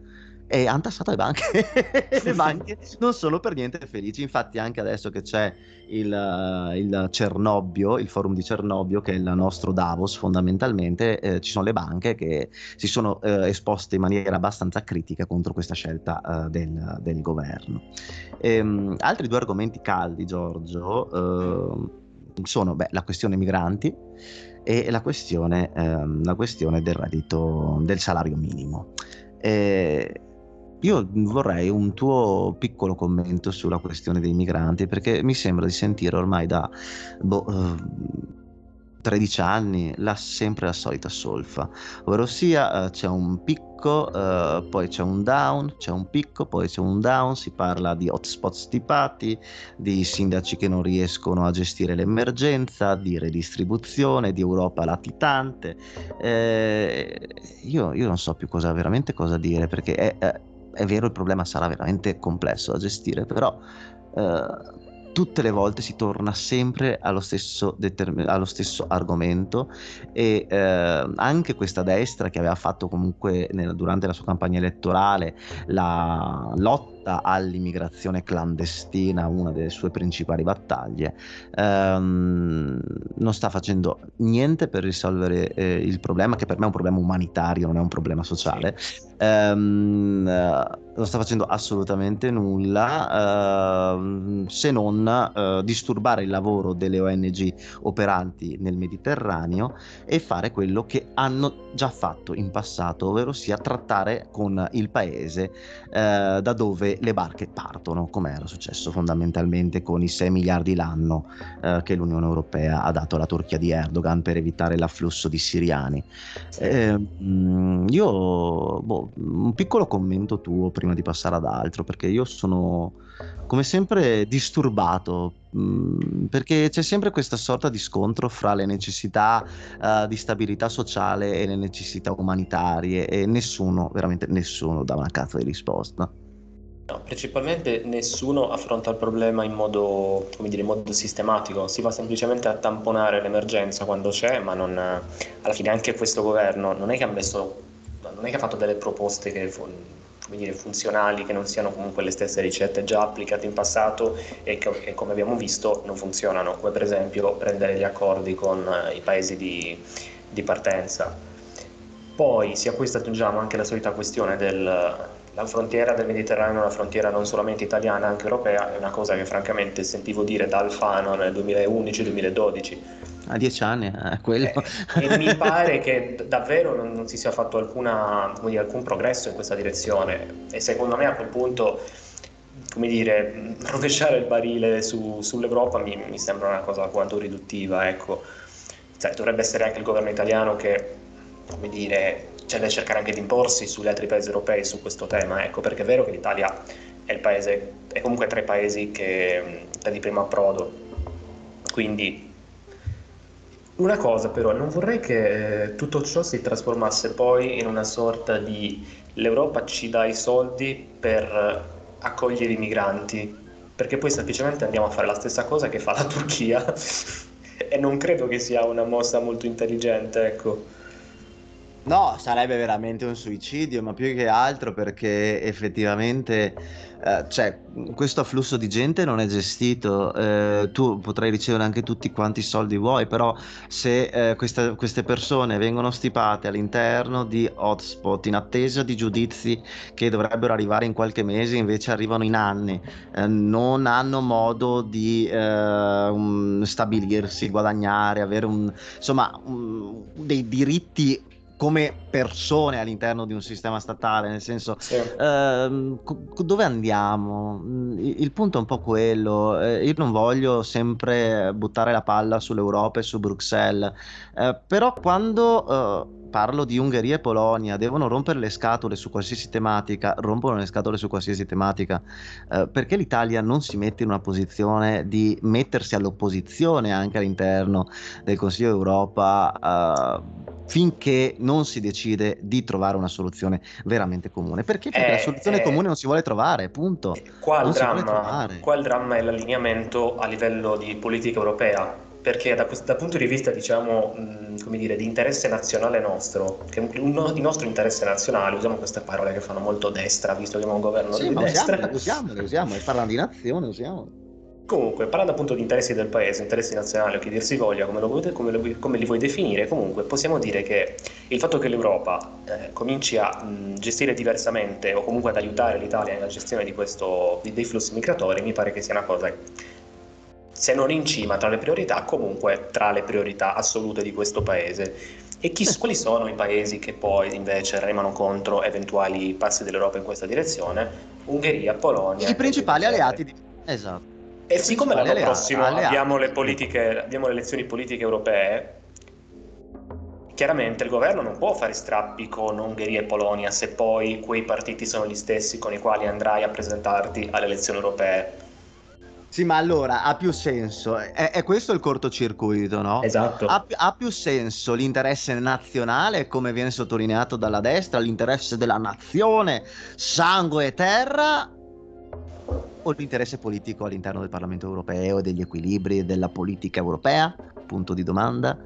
E hanno tassato le banche. [laughs] le banche non sono per niente felici. Infatti, anche adesso che c'è il, uh, il Cernobbio, il forum di Cernobbio, che è il nostro Davos, fondamentalmente, eh, ci sono le banche che si sono eh, esposte in maniera abbastanza critica contro questa scelta uh, del, del, governo. E, um, altri due argomenti caldi, Giorgio, uh, sono beh, la questione migranti e la questione, ehm, la questione del reddito del salario minimo. E io vorrei un tuo piccolo commento sulla questione dei migranti perché mi sembra di sentire ormai da boh, 13 anni la, sempre la solita solfa, ovvero sia uh, c'è un picco, uh, poi c'è un down, c'è un picco, poi c'è un down, si parla di hotspot stipati, di sindaci che non riescono a gestire l'emergenza, di redistribuzione, di Europa latitante. Eh, io, io, non so più cosa, veramente cosa dire perché è, è, è, vero il problema sarà veramente complesso da gestire, però... Uh, tutte le volte si torna sempre allo stesso, determin- allo stesso argomento e eh, anche questa destra che aveva fatto comunque nel, durante la sua campagna elettorale la lotta lotta all'immigrazione clandestina, una delle sue principali battaglie, ehm, non sta facendo niente per risolvere eh, il problema, che per me è un problema umanitario, non è un problema sociale. Ehm, non sta facendo assolutamente nulla eh, se non eh, disturbare il lavoro delle ONG operanti nel Mediterraneo e fare quello che hanno già fatto in passato, ovvero sia trattare con il paese eh, da dove le barche partono, come era successo fondamentalmente con i 6 miliardi l'anno eh, che l'Unione Europea ha dato alla Turchia di Erdogan per evitare l'afflusso di siriani. Eh, io, boh, un piccolo commento tuo prima di passare ad altro, perché io sono come sempre disturbato perché c'è sempre questa sorta di scontro fra le necessità uh, di stabilità sociale e le necessità umanitarie e nessuno, veramente nessuno dà una cazzo di risposta. No, principalmente nessuno affronta il problema in modo, come dire, in modo sistematico, si va semplicemente a tamponare l'emergenza quando c'è, ma non, alla fine anche questo governo non è che ha messo, non è che ha fatto delle proposte che, come dire, funzionali, che non siano comunque le stesse ricette già applicate in passato e che, che come abbiamo visto non funzionano, come per esempio prendere gli accordi con eh, i paesi di, di partenza. Poi, se a questo aggiungiamo anche la solita questione del la frontiera del Mediterraneo è una frontiera non solamente italiana, anche europea, è una cosa che francamente sentivo dire da Alfano nel 2011-2012. A dieci anni, eh, quello. Eh, e mi pare che davvero non, non si sia fatto alcuna, dire, alcun progresso in questa direzione e secondo me a quel punto come dire, [laughs] rovesciare il barile su, sull'Europa mi, mi, sembra una cosa quanto riduttiva, ecco. Cioè, dovrebbe essere anche il governo italiano che, come dire, c'è da cercare anche di imporsi sugli altri paesi europei su questo tema, ecco, perché è vero che l'Italia è il paese, è comunque tra i paesi che è di primo approdo. Quindi una cosa però, non vorrei che eh, tutto ciò si trasformasse poi in una sorta di l'Europa ci dà i soldi per accogliere i migranti, perché poi semplicemente andiamo a fare la stessa cosa che fa la Turchia [laughs] e non credo che sia una mossa molto intelligente, ecco. No, sarebbe veramente un suicidio, ma più che altro perché effettivamente eh, cioè, questo afflusso di gente non è gestito. Eh, tu potrai ricevere anche tutti quanti soldi vuoi, però se eh, questa, queste persone vengono stipate all'interno di hotspot in attesa di giudizi che dovrebbero arrivare in qualche mese, invece arrivano in anni, eh, non hanno modo di um, stabilirsi, guadagnare, avere un, insomma, un, dei diritti come persone all'interno di un sistema statale, nel senso sì. eh, dove andiamo? Il, il, punto è un po' quello, eh, io non voglio sempre buttare la palla sull'Europa e su Bruxelles, eh, però quando eh, parlo di Ungheria e Polonia, devono rompere le scatole su qualsiasi tematica, rompono le scatole su qualsiasi tematica, eh, perché l'Italia non si mette in una posizione di mettersi all'opposizione anche all'interno del Consiglio d'Europa eh, finché non si decide di trovare una soluzione veramente comune. Perché? Perché eh, la soluzione eh, comune non si vuole trovare, punto. Qua il, dramma, qua il dramma è l'allineamento a livello di politica europea perché da dal punto di vista, diciamo, mh, come dire, di interesse nazionale nostro, che un, il nostro interesse nazionale, usiamo queste parole che fanno molto destra, visto che abbiamo un governo sì, di destra. Usiamole, usiamole, usiamole, parlano di nazione, usiamole. Comunque, parlando appunto di interessi del paese, interessi nazionali o che dir si voglia, come, lo, come, lo, come, li vuoi definire, comunque possiamo dire che il fatto che l'Europa eh, cominci a mh, gestire diversamente o comunque ad aiutare l'Italia nella gestione di questo, di, dei flussi migratori mi pare che sia una cosa se non in cima tra le priorità, comunque tra le priorità assolute di questo paese. E chi, quali sono i paesi che poi invece remano contro eventuali passi dell'Europa in questa direzione? Ungheria, Polonia. I principali alleati di... Esatto. E siccome l'anno alleati, prossimo alleati. Abbiamo, le politiche, abbiamo le elezioni politiche europee, chiaramente il governo non può fare strappi con Ungheria e Polonia se poi quei partiti sono gli stessi con i quali andrai a presentarti alle elezioni europee sì, ma allora ha più senso, è, è questo il cortocircuito, no? Esatto. Ha, ha, più senso l'interesse nazionale, come viene sottolineato dalla destra, l'interesse della nazione, sangue e terra, o l'interesse politico all'interno del Parlamento europeo e degli equilibri della politica europea? Punto di domanda.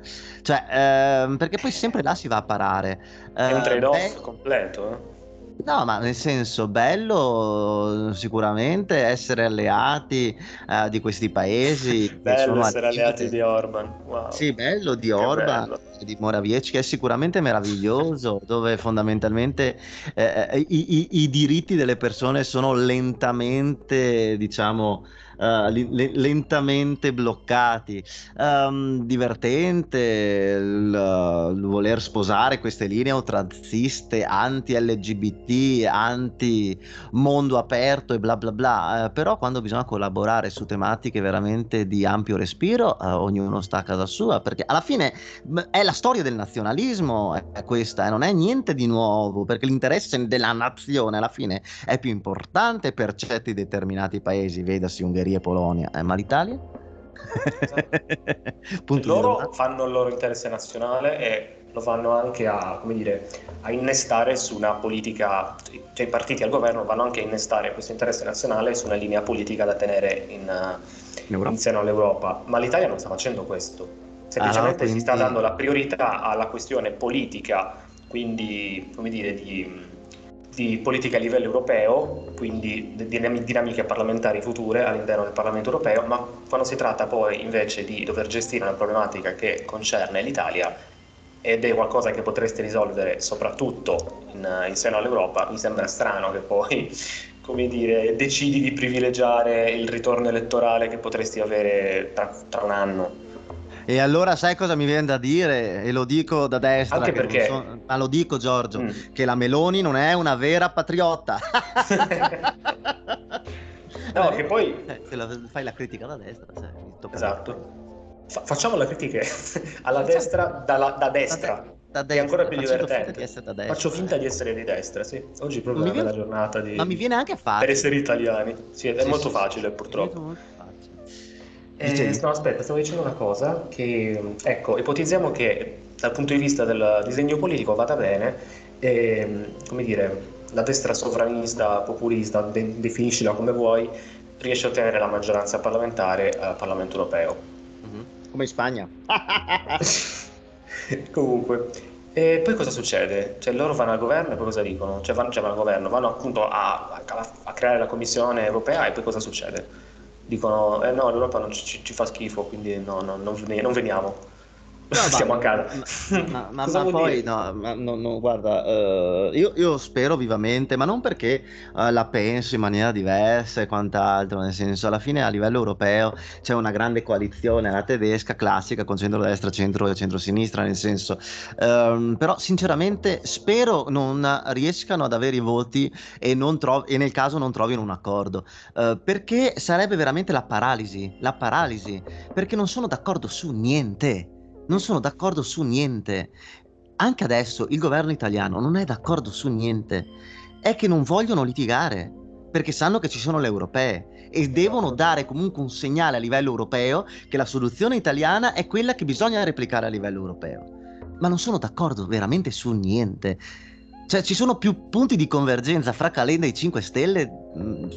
Cioè, ehm, perché poi sempre là si va a parare. È un trade-off eh, completo, eh? No, ma nel senso, bello sicuramente essere alleati uh, di questi paesi. [laughs] bello essere alleati di Orban. Wow. Sì, bello di che Orban, bello. di Morawiecki, è sicuramente meraviglioso, [laughs] dove fondamentalmente eh, eh, i, i, i, diritti delle persone sono lentamente, diciamo, uh, lentamente bloccati. Um, divertente il, il, voler sposare queste linee oltranziste anti-LGBT, anti-mondo aperto e bla bla bla, uh, però quando bisogna collaborare su tematiche veramente di ampio respiro, uh, ognuno sta a casa sua, perché alla fine è la storia del nazionalismo, è questa, e non è niente di nuovo, perché l'interesse della nazione alla fine è più importante per certi determinati paesi, vedasi Ungheria Ungheria e Polonia, eh, ma l'Italia? Esatto. [laughs] loro fanno il loro interesse nazionale e lo fanno anche a, come dire, a innestare su una politica, cioè i partiti al governo vanno anche a innestare questo interesse nazionale su una linea politica da tenere in, in, in seno all'Europa, ma l'Italia non sta facendo questo, semplicemente ah, quindi... si sta dando la priorità alla questione politica, quindi come dire, di di politica a livello europeo, quindi dinamiche parlamentari future all'interno del Parlamento europeo, ma quando si tratta poi invece di dover gestire una problematica che concerne l'Italia ed è qualcosa che potreste risolvere soprattutto in, in seno all'Europa, mi sembra strano che poi [laughs] come dire, decidi di privilegiare il ritorno elettorale che potresti avere tra, tra un anno e allora sai cosa mi viene da dire? E lo dico da destra, Anche perché... So, ma lo dico Giorgio, mm. che la Meloni non è una vera patriotta. [laughs] no, che poi... Eh, se la, fai la critica da destra, cioè, Esatto. Fa- facciamo la critica [laughs] alla destra dalla, da destra. Da, destra, è ancora più divertente. Faccio finta di essere di destra, sì. Oggi proprio è una giornata di... Ma mi viene anche facile. Per essere italiani. Sì, è sì, molto sì, facile sì, purtroppo. Eh, no, aspetta, stavo dicendo una cosa che, ecco, ipotizziamo che dal punto di vista del disegno politico vada bene, e, come dire, la destra sovranista, populista, de- definiscila come vuoi, riesce a ottenere la maggioranza parlamentare al Parlamento europeo. Mm-hmm. Come in Spagna. [laughs] Comunque, E poi cosa succede? Cioè loro vanno al governo e poi cosa dicono? Cioè vanno, cioè vanno al governo, vanno appunto a, a, a, creare la Commissione europea e poi cosa succede? Dicono, eh no, l'Europa non ci, ci fa schifo, quindi no, no, non, non veniamo. No, Siamo a casa. Ma, [laughs] ma, ma poi, no, ma, no, no, guarda, uh, io, io, spero vivamente, ma non perché uh, la penso in maniera diversa e quant'altro, nel senso, alla fine a livello europeo c'è una grande coalizione, la tedesca, classica, con centro-destra, centro e centro-sinistra, nel senso, um, però sinceramente spero non riescano ad avere i voti e, tro- e nel caso non trovino un accordo, uh, perché sarebbe veramente la paralisi, la paralisi, perché non sono d'accordo su niente non sono d'accordo su niente. Anche adesso il governo italiano non è d'accordo su niente. È che non vogliono litigare perché sanno che ci sono le europee e devono dare comunque un segnale a livello europeo che la soluzione italiana è quella che bisogna replicare a livello europeo. Ma non sono d'accordo veramente su niente. Cioè, ci sono più punti di convergenza fra Calenda e 5 Stelle. Mm,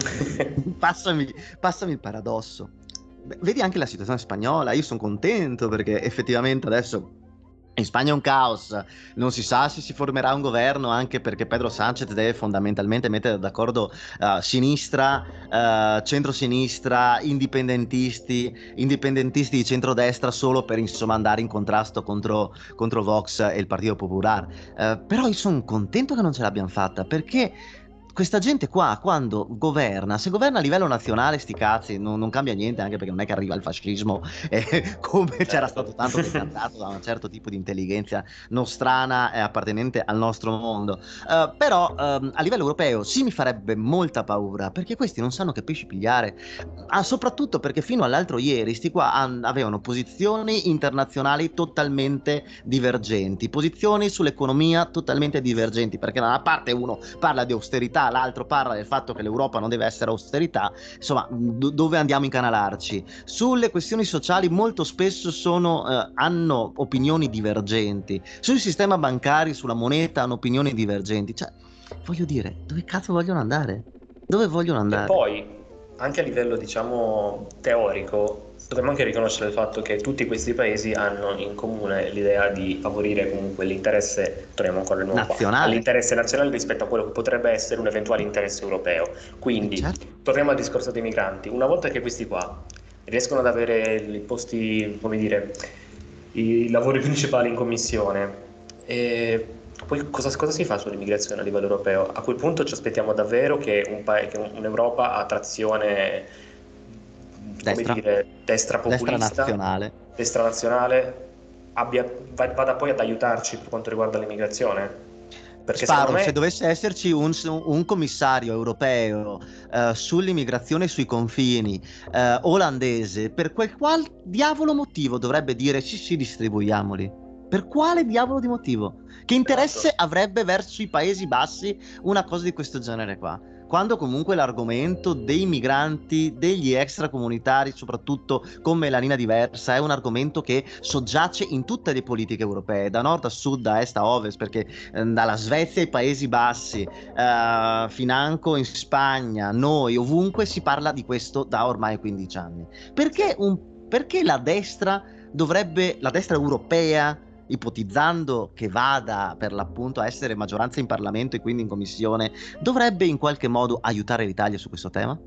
[laughs] passami, passami il paradosso vedi anche la situazione spagnola, io sono contento perché effettivamente adesso in Spagna è un caos, non si sa se si formerà un governo anche perché Pedro Sánchez deve fondamentalmente mettere d'accordo uh, sinistra, uh, centrosinistra, indipendentisti, indipendentisti di centrodestra solo per insomma andare in contrasto contro, contro Vox e il Partito Popolare. Uh, però io sono contento che non ce l'abbiamo fatta perché questa gente qua quando governa, se governa a livello nazionale, sti cazzi, non, non cambia niente, anche perché non è che arriva il fascismo [laughs] eh, come certo. c'era stato tanto decantato [laughs] da un certo tipo di intelligenza nostrana e appartenente al nostro mondo. Uh, però um, a livello europeo sì mi farebbe molta paura, perché questi non sanno che pesci pigliare, ah, soprattutto perché fino all'altro ieri sti qua han, avevano posizioni internazionali totalmente divergenti, posizioni sull'economia totalmente divergenti, perché da una parte uno parla di austerità, l'altro parla del fatto che l'Europa non deve essere austerità, insomma, do- dove andiamo a incanalarci? Sulle questioni sociali molto spesso sono, eh, hanno opinioni divergenti, sul sistema bancario, sulla moneta hanno opinioni divergenti, cioè, voglio dire, dove cazzo vogliono andare? Dove vogliono andare? E poi, anche a livello, diciamo, teorico, Dovremmo anche riconoscere il fatto che tutti questi paesi hanno in comune l'idea di favorire comunque l'interesse, torniamo ancora di nuovo nazionale. l'interesse nazionale rispetto a quello che potrebbe essere un eventuale interesse europeo. Quindi, certo. torniamo al discorso dei migranti. Una volta che questi qua riescono ad avere i posti, come dire, i lavori principali in commissione, e poi cosa, cosa, si fa sull'immigrazione a livello europeo? A quel punto ci aspettiamo davvero che, un pa- che un'Europa a trazione destra, dire, destra populista, destra nazionale, destra nazionale abbia, vada poi ad aiutarci per quanto riguarda l'immigrazione? Perché Sparo, me... se dovesse esserci un, un commissario europeo uh, sull'immigrazione sui confini uh, olandese, per quel qual diavolo motivo dovrebbe dire sì sì distribuiamoli? Per quale diavolo di motivo? Che interesse esatto. avrebbe verso i Paesi Bassi una cosa di questo genere qua? Quando comunque l'argomento dei migranti, degli extracomunitari, soprattutto con melanina diversa, è un argomento che soggiace in tutte le politiche europee, da nord a sud, da est a ovest, perché eh, dalla Svezia ai Paesi Bassi, eh, financo in Spagna, noi, ovunque si parla di questo da ormai 15 anni. Perché, un, perché la destra dovrebbe, la destra europea, ipotizzando che vada per l'appunto a essere maggioranza in Parlamento e quindi in Commissione, dovrebbe in qualche modo aiutare l'Italia su questo tema?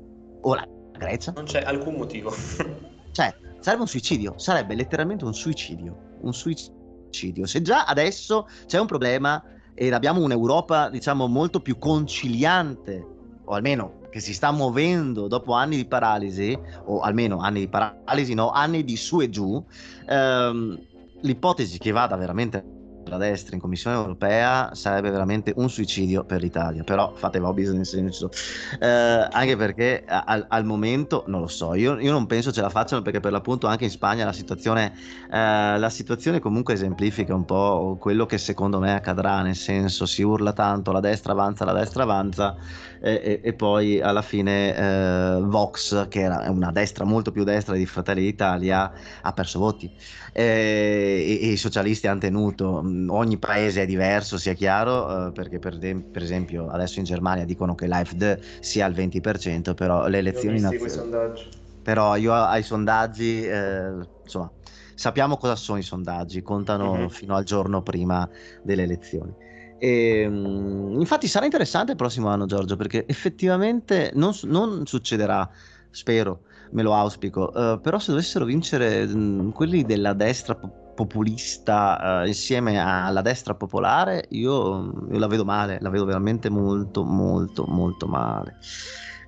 O la Grecia? Non c'è alcun motivo. [laughs] cioè, sarebbe un suicidio, sarebbe letteralmente un suicidio, un suicidio. Se già adesso c'è un problema ed abbiamo un'Europa, diciamo, molto più conciliante, o almeno che si sta muovendo dopo anni di paralisi, o almeno anni di paralisi, no, anni di su e giù, ehm, l'ipotesi che vada veramente la destra in Commissione europea sarebbe veramente un suicidio per l'Italia, però fate business nel senso, eh, anche perché al, al, momento non lo so, io, io, non penso ce la facciano perché per l'appunto anche in Spagna la situazione, eh, la situazione comunque esemplifica un po' quello che secondo me accadrà, nel senso si urla tanto, la destra avanza, la destra avanza e, e, poi alla fine eh, Vox, che era una destra molto più destra di Fratelli d'Italia, ha perso voti e, e i socialisti hanno tenuto ogni paese è diverso, sia chiaro, eh, perché per, de- per, esempio adesso in Germania dicono che l'AfD sia al 20%, però le elezioni nazionali... Però io ai sondaggi, eh, insomma, sappiamo cosa sono i sondaggi, contano mm-hmm. fino al giorno prima delle elezioni. E, ehm, infatti sarà interessante il prossimo anno, Giorgio, perché effettivamente non, non succederà, spero, me lo auspico, uh, però se dovessero vincere mh, quelli della destra populista uh, insieme alla destra popolare, io, io, la vedo male, la vedo veramente molto, molto, molto male.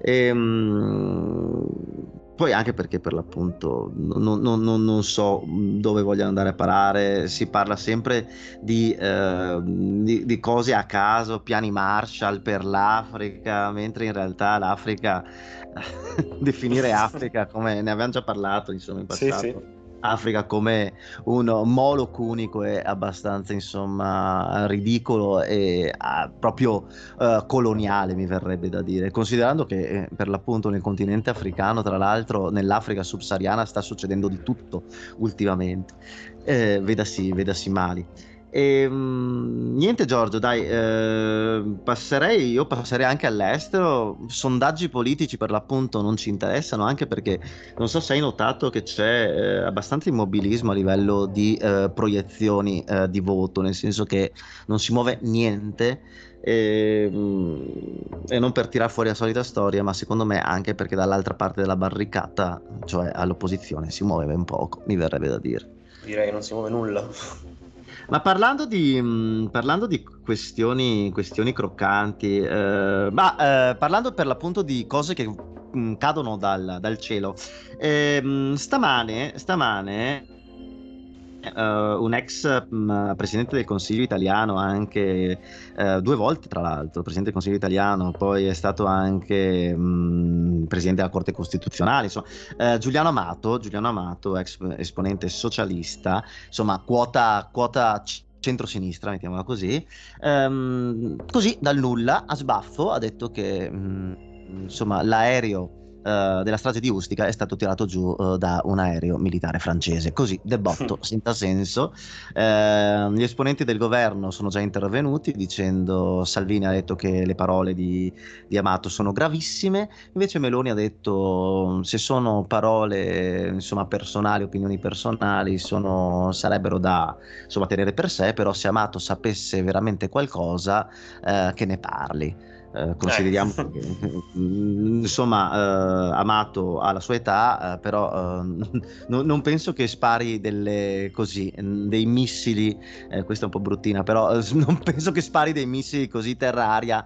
E, mh, poi anche perché per l'appunto non, non, non, non, so dove vogliono andare a parare, si parla sempre di, eh, di, di, cose a caso, piani Marshall per l'Africa, mentre in realtà l'Africa, [laughs] definire [laughs] Africa come ne abbiamo già parlato insomma in passato. Sì, sì Africa come un moloch unico è abbastanza insomma ridicolo e uh, proprio uh, coloniale mi verrebbe da dire. Considerando che eh, per l'appunto nel continente africano tra l'altro nell'Africa subsahariana sta succedendo di tutto ultimamente. Eh, vedasi, vedasi Mali e, ehm, niente Giorgio, dai, eh, passerei, io passerei anche all'estero, sondaggi politici per l'appunto non ci interessano, anche perché non so se hai notato che c'è eh, abbastanza immobilismo a livello di eh, proiezioni eh, di voto, nel senso che non si muove niente. E, ehm, e, non per tirare fuori la solita storia, ma secondo me anche perché dall'altra parte della barricata, cioè all'opposizione, si muove ben poco, mi verrebbe da dire. Direi che non si muove nulla. Ma parlando di, mh, mm, parlando di questioni, questioni croccanti, eh, ma eh, parlando per l'appunto di cose che mh, mm, cadono dal, dal cielo, eh, stamane, stamane uh, un ex um, presidente del Consiglio italiano, anche uh, due volte tra l'altro, presidente del Consiglio italiano, poi è stato anche um, presidente della Corte Costituzionale, insomma, uh, Giuliano Amato, Giuliano Amato, ex esponente socialista, insomma, quota, quota centrosinistra, mettiamola così, um, così dal nulla, a sbaffo, ha detto che um, insomma, l'aereo uh, della strage di Ustica è stato tirato giù uh, da un aereo militare francese. Così, debotto, [laughs] senza senso. Uh, gli esponenti del governo sono già intervenuti dicendo Salvini ha detto che le parole di, di Amato sono gravissime, invece Meloni ha detto se sono parole insomma, personali, opinioni personali, sono, sarebbero da insomma, tenere per sé, però se Amato sapesse veramente qualcosa che ne parli. Eh, consideriamo eh. che insomma eh, Amato ha la sua età, eh, però eh, [laughs] no, non penso che spari delle così, dei missili, questa è un po' bruttina, però [laughs] non penso che spari dei missili così terra-aria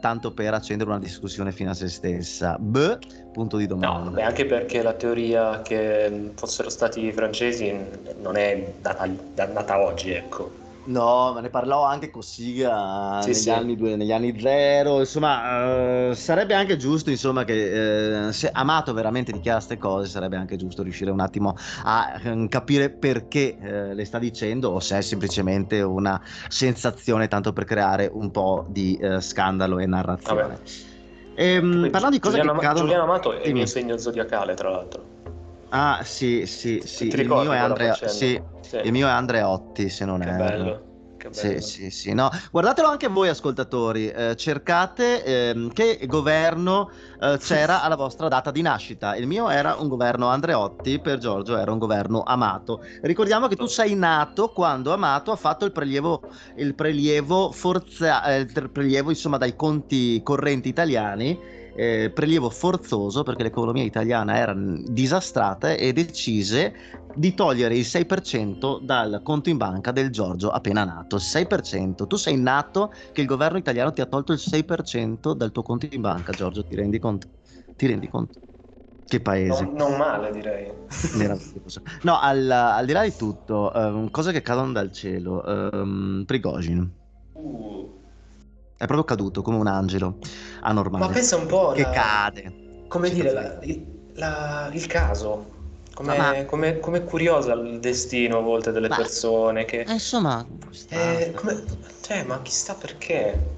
tanto per accendere una discussione fino a se stessa. Beh, punto di domanda. No, beh, anche perché la teoria che fossero stati i francesi non è data, data oggi, ecco No, ma ne parlò anche Cossiga sì, negli, sì. Anni due, negli anni zero, insomma, uh, sarebbe anche giusto, insomma, che uh, se Amato veramente dichiara queste cose, sarebbe anche giusto riuscire un attimo a uh, capire perché le sta dicendo o se è semplicemente una sensazione tanto per creare un po' di scandalo e narrazione. E, ehm, parlando di cose Giuliano, che cadono... Giuliano Amato è il mio segno zodiacale, tra l'altro. Ah, sì, sì, sì. Il mio, Andrea... sì. Sì. il mio, è Andreotti, se non che è. Bello. Sì, sì, sì, no. Guardatelo anche voi ascoltatori, eh, cercate eh, che governo eh, c'era alla vostra data di nascita. Il mio era un governo Andreotti, per Giorgio era un governo Amato. Ricordiamo che tu sei nato quando Amato ha fatto il prelievo, il prelievo, forza, eh, il prelievo insomma dai conti correnti italiani eh, prelievo forzoso perché l'economia italiana era disastrata e decise di togliere il 6% dal conto in banca del Giorgio appena nato. 6%. Tu sei nato che il governo italiano ti ha tolto il 6% dal tuo conto in banca, Giorgio, ti rendi conto? Ti rendi conto? Che paese. Non, non male, direi. [laughs] no, al, al, di là di tutto, um, cose che cadono dal cielo. Um, Prigozhin. Uh. È proprio caduto come un angelo anormale. Ma pensa un po'. Che la... cade. Come C'è dire, la, il, la, il, caso. Come, ma... come, come curiosa il destino a volte delle ma... persone. Che... Insomma. Eh, come... Cioè, ma chissà perché.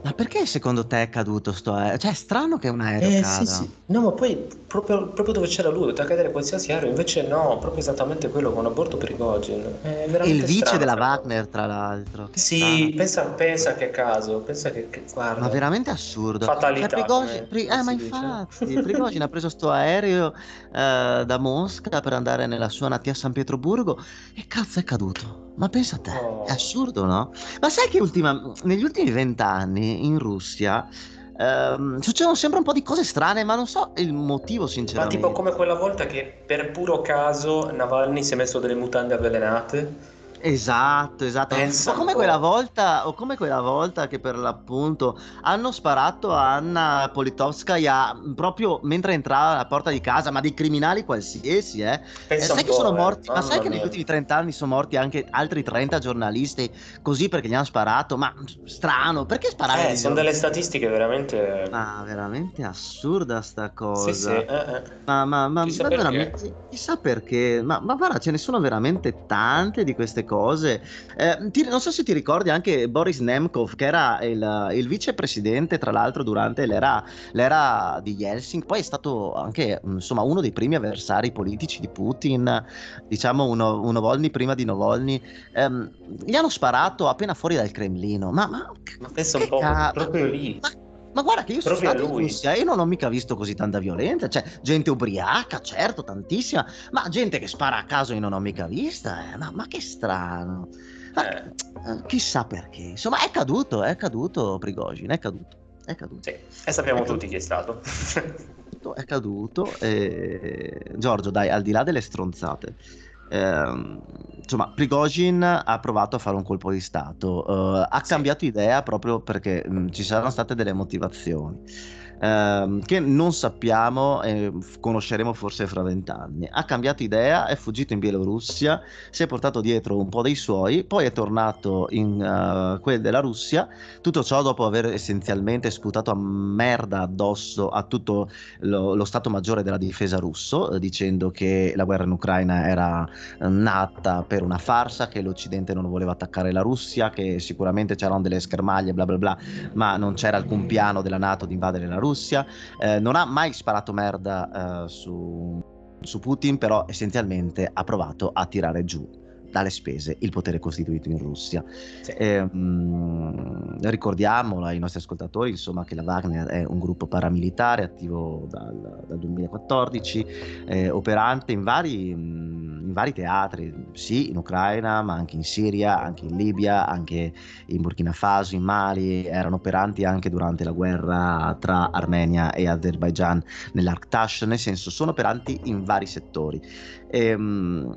Ma perché secondo te è caduto sto aereo? Cioè, è strano che un aereo Eh cada. sì, sì. No, ma poi proprio, proprio dove c'era lui, poteva cadere qualsiasi aereo, invece no, proprio esattamente quello con a bordo Prigozhin. È Il vice strano della. Wagner, tra l'altro. Che Sì, pensa, pensa che caso, pensa che, che- Ma guarda, veramente assurdo. Cioè, fatalità, Prigozhin, come, Pri- eh, ma dice. infatti, [laughs] Prigozhin ha preso sto aereo eh, da Mosca per andare nella sua natia San Pietroburgo e cazzo è caduto. Ma pensa a te, è Oh, assurdo, no? Ma sai che ultima- negli ultimi vent'anni in Russia ehm, succedono sempre un po' di cose strane, ma non so il motivo, ma tipo sinceramente. come quella volta che per puro caso Navalny si è messo delle mutande avvelenate. Esatto, esatto. Pensa O come quella volta, o come quella volta che per l'appunto hanno sparato a Anna Politkovskaya proprio mentre entrava alla porta di casa, ma dei criminali qualsiasi, eh. Eh, sai che sono eh, morti, ma sai che negli ultimi 30 anni sono morti anche altri 30 giornalisti così perché gli hanno sparato? Ma strano, perché sparare Eh, sono delle statistiche veramente... Ma veramente assurda sta Sì, sì, cosa. eh, eh. Ma, ma, ma, Chissà ma perché. veramente, chissà perché, ma, ma guarda, ce ne sono veramente tante di queste cose. Eh, ti- non so se ti ricordi anche Boris Nemkov, che era il, il vicepresidente, tra l'altro, durante l'era, l'era di Yeltsin, poi è stato anche insomma, uno dei primi avversari politici di Putin, diciamo uno, uno Volny prima di Novolny. Ehm, gli hanno sparato appena fuori dal Cremlino, ma, ma Ma pensa un po', ca- proprio lì, ma, ma guarda che io sono proprio stato in. Russia e non ho mica visto così tanta violenza, cioè gente ubriaca, certo, tantissima, ma gente che spara a caso io non ho mica vista, eh. ma, ma che strano. Ma, Eh, eh, chissà perché, insomma è caduto, è caduto Prigozhin, è caduto, è caduto. sì, e sappiamo È tutti chi è stato. caduto, è caduto. E... Giorgio, dai, al di là delle stronzate, ehm, insomma, Prigozhin ha provato a fare un colpo di Stato, eh, ha Sì. cambiato idea proprio perché mh, ci saranno state delle motivazioni. Ehm, che non sappiamo e conosceremo forse fra vent'anni. Ha cambiato idea, è fuggito in Bielorussia, si è portato dietro un po' dei suoi, poi è tornato in eh, quelli della Russia, tutto ciò dopo aver essenzialmente sputato a merda addosso a tutto lo, lo Stato Maggiore della Difesa russo, eh, dicendo che la guerra in Ucraina era eh, nata per una farsa, che l'Occidente non voleva attaccare la Russia, che sicuramente c'erano delle schermaglie, bla bla bla, ma non c'era alcun piano della Nato di invadere la Russia. Eh, non ha mai sparato merda eh, su, su Putin, però essenzialmente ha provato a tirare giù dalle spese il potere costituito in Russia. Sì. Ehm, ricordiamolo ai nostri ascoltatori insomma, che la Wagner è un gruppo paramilitare attivo dal, dal 2014, eh, operante in vari, mh, in vari teatri, sì in Ucraina, ma anche in Siria, anche in Libia, anche in Burkina Faso, in Mali, erano operanti anche durante la guerra tra Armenia e Azerbaijan nell'Arktash, nel senso sono operanti in vari settori. Ehm,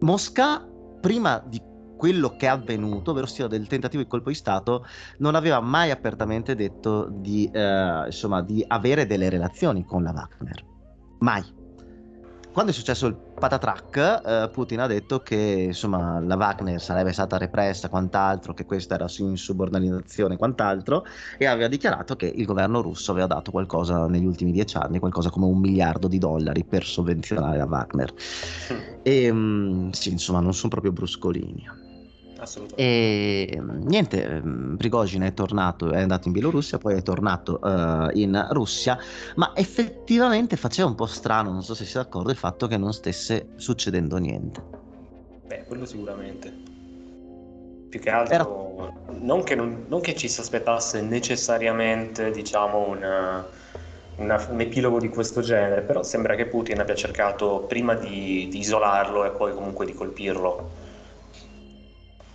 Mosca, prima di quello che è avvenuto, ovvero del tentativo di colpo di Stato, non aveva mai apertamente detto di, eh, insomma, di avere delle relazioni con la Wagner. Mai. Quando è successo il patatrack, eh, Putin ha detto che insomma, la Wagner sarebbe stata repressa, quant'altro, che questa era insubordinazione, quant'altro, e aveva dichiarato che il governo russo aveva dato qualcosa negli ultimi dieci anni, qualcosa come un miliardo di dollari per sovvenzionare la Wagner. E mm, sì, insomma, non sono proprio bruscolini. Assolutamente. E mm, niente, ehm, Prigozhin è tornato, è andato in Bielorussia, poi è tornato eh, in Russia, ma effettivamente faceva un po' strano, non so se sei d'accordo, il fatto che non stesse succedendo niente. Beh, quello sicuramente. Più che altro, non, che non- non che ci si aspettasse necessariamente, diciamo, una- un epilogo di questo genere, però sembra che Putin abbia cercato prima di, di isolarlo e poi comunque di colpirlo.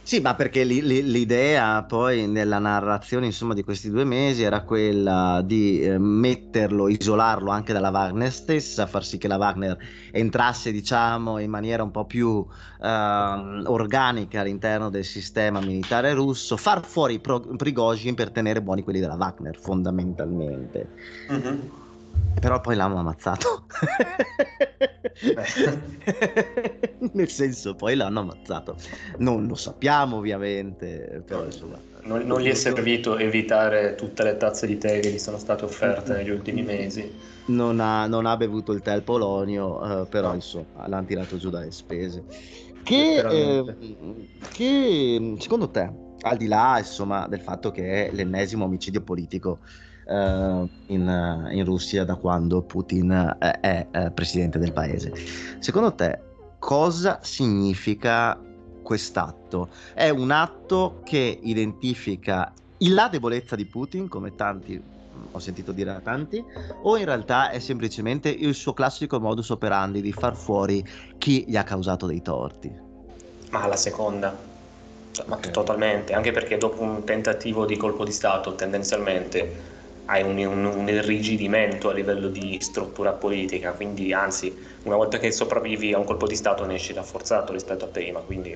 Sì, ma perché li- li- l'idea poi nella narrazione insomma di questi due mesi era quella di eh, metterlo, isolarlo anche dalla Wagner stessa, far sì che la Wagner entrasse diciamo in maniera un po' più ehm, organica all'interno del sistema militare russo, far fuori Pro- Prigozhin per tenere buoni quelli della Wagner fondamentalmente. Mhm. Però poi l'hanno ammazzato. [laughs] Nel senso, poi l'hanno ammazzato. Non lo sappiamo ovviamente, però insomma... Non, non gli è servito evitare tutte le tazze di tè che gli sono state offerte negli ultimi mesi. Non ha, non ha bevuto il tè al polonio, eh, però insomma l'hanno tirato giù dalle spese. Che, eh, che secondo te al di là insomma, del fatto che è l'ennesimo omicidio politico uh, in, in, Russia da quando Putin è, è, è presidente del paese. Secondo te cosa significa quest'atto? È un atto che identifica la debolezza di Putin, come tanti ho sentito dire a tanti, o in realtà è semplicemente il suo classico modus operandi di far fuori chi gli ha causato dei torti? Ma la seconda, cioè, ma okay. totalmente, anche perché dopo un tentativo di colpo di Stato tendenzialmente hai un, un, un, irrigidimento a livello di struttura politica, quindi anzi una volta che sopravvivi a un colpo di Stato ne esci rafforzato rispetto a prima, quindi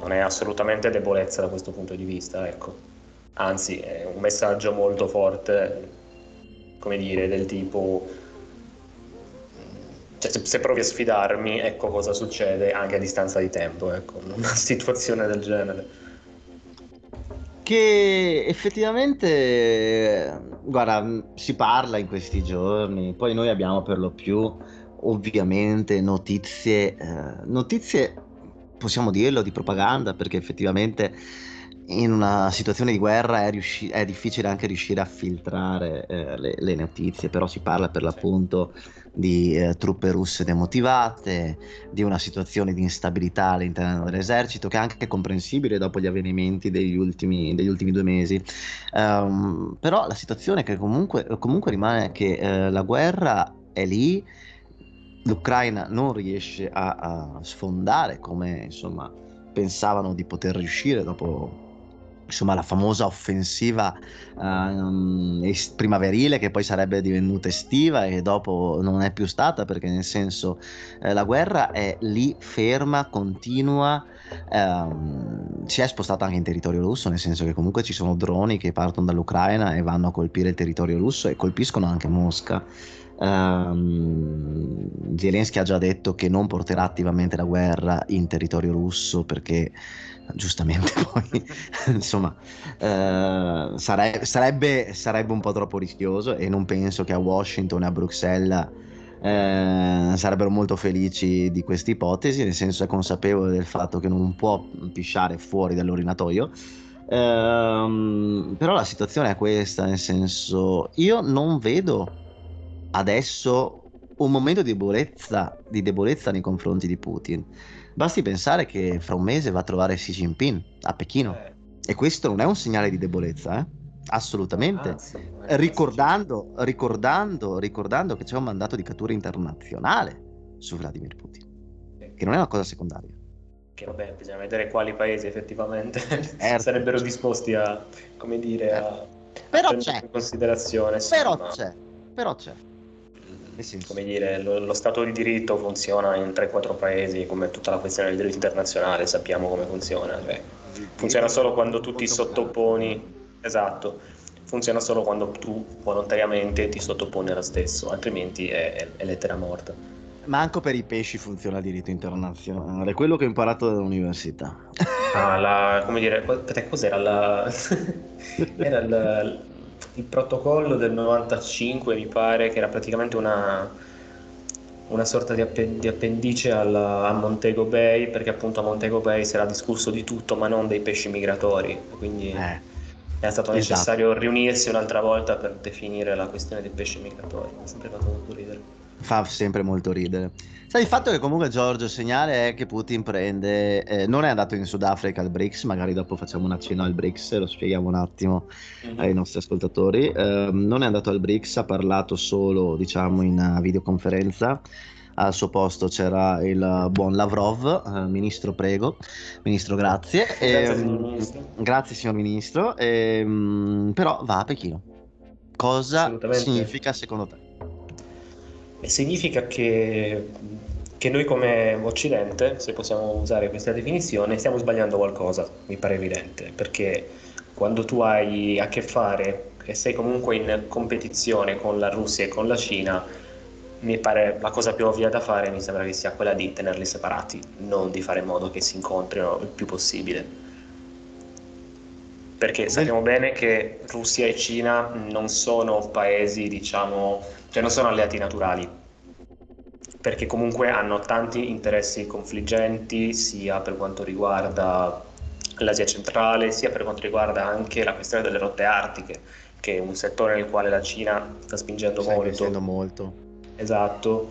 non è assolutamente debolezza da questo punto di vista, ecco anzi è un messaggio molto forte, come dire, del tipo cioè, se, provi a sfidarmi, ecco cosa succede anche a distanza di tempo, ecco, una [laughs] situazione del genere. Che effettivamente, guarda, si parla in questi giorni, poi noi abbiamo per lo più ovviamente notizie, eh, notizie possiamo dirlo di propaganda perché effettivamente in una situazione di guerra è, riusci- è difficile anche riuscire a filtrare eh, le, le, notizie, però si parla per l'appunto di eh, truppe russe demotivate, di una situazione di instabilità all'interno dell'esercito che è anche comprensibile dopo gli avvenimenti degli ultimi, degli ultimi due mesi. Um, però la situazione che comunque, comunque rimane che eh, la guerra è lì, l'Ucraina non riesce a, a sfondare come insomma pensavano di poter riuscire dopo insomma la famosa offensiva uh, primaverile che poi sarebbe divenuta estiva e dopo non è più stata perché nel senso eh, la guerra è lì ferma, continua, um, si è spostata anche in territorio russo nel senso che comunque ci sono droni che partono dall'Ucraina e vanno a colpire il territorio russo e colpiscono anche Mosca. Um, Zelensky ha già detto che non porterà attivamente la guerra in territorio russo perché giustamente [laughs] poi insomma eh, sare- sarebbe, sarebbe, un po' troppo rischioso e non penso che a Washington e a Bruxelles eh, sarebbero molto felici di questa ipotesi nel senso è consapevole del fatto che non può pisciare fuori dall'orinatoio. Eh, però la situazione è questa nel senso io non vedo adesso un momento di debolezza, di debolezza nei confronti di Putin Basti pensare che fra un mese va a trovare Xi Jinping a Pechino. Eh. E questo non è un segnale di debolezza, eh? assolutamente. Anzi, ricordando, ricordando, ricordando che c'è un mandato di cattura internazionale su Vladimir Putin, che non è una cosa secondaria. Che vabbè, bisogna vedere quali paesi effettivamente [laughs] certo. sarebbero disposti a, come dire, a, però a c'è. in considerazione. Però ma... c'è, però c'è come dire, lo, lo, Stato di diritto funziona in 3-4 paesi come tutta la questione del diritto internazionale, sappiamo come funziona. Cioè, funziona solo quando tu ti sottoponi, esatto, funziona solo quando tu volontariamente ti sottoponi allo stesso, altrimenti è, è, è lettera morta. Manco per i pesci funziona il diritto internazionale, quello che ho imparato dall'università. Ah, la, come dire, cos'era la... [laughs] era il il protocollo del 95 mi pare che era praticamente una, una sorta di, appen- di appendice alla, a Montego Bay perché appunto a Montego Bay si era discusso di tutto ma non dei pesci migratori. Quindi eh, è stato esatto. necessario riunirsi un'altra volta per definire la questione dei pesci migratori. Mi è sempre fatto molto ridere fa sempre molto ridere Sai, il fatto che comunque Giorgio segnale è che Putin prende, eh, non è andato in Sudafrica al BRICS, magari dopo facciamo un accenno al BRICS, lo spieghiamo un attimo mm-hmm. ai nostri ascoltatori, eh, non è andato al BRICS, ha parlato solo diciamo in videoconferenza, al suo posto c'era il buon Lavrov, eh, ministro prego, ministro grazie, grazie, e, signor ministro. grazie signor ministro, e, mh, però va a Pechino. Cosa significa secondo te? Significa che, che noi come Occidente, se possiamo usare questa definizione, stiamo sbagliando qualcosa, mi pare evidente, perché quando tu hai a che fare e sei comunque in competizione con la Russia e con la Cina, mi pare la cosa più ovvia da fare mi sembra che sia quella di tenerli separati, non di fare in modo che si incontrino il più possibile. Perché sappiamo bene che Russia e Cina non sono paesi, diciamo, cioè non sono alleati naturali, perché comunque hanno tanti interessi confliggenti sia per quanto riguarda l'Asia centrale, sia per quanto riguarda anche la questione delle rotte artiche, che è un settore nel quale la Cina sta spingendo Sta molto. molto. Esatto.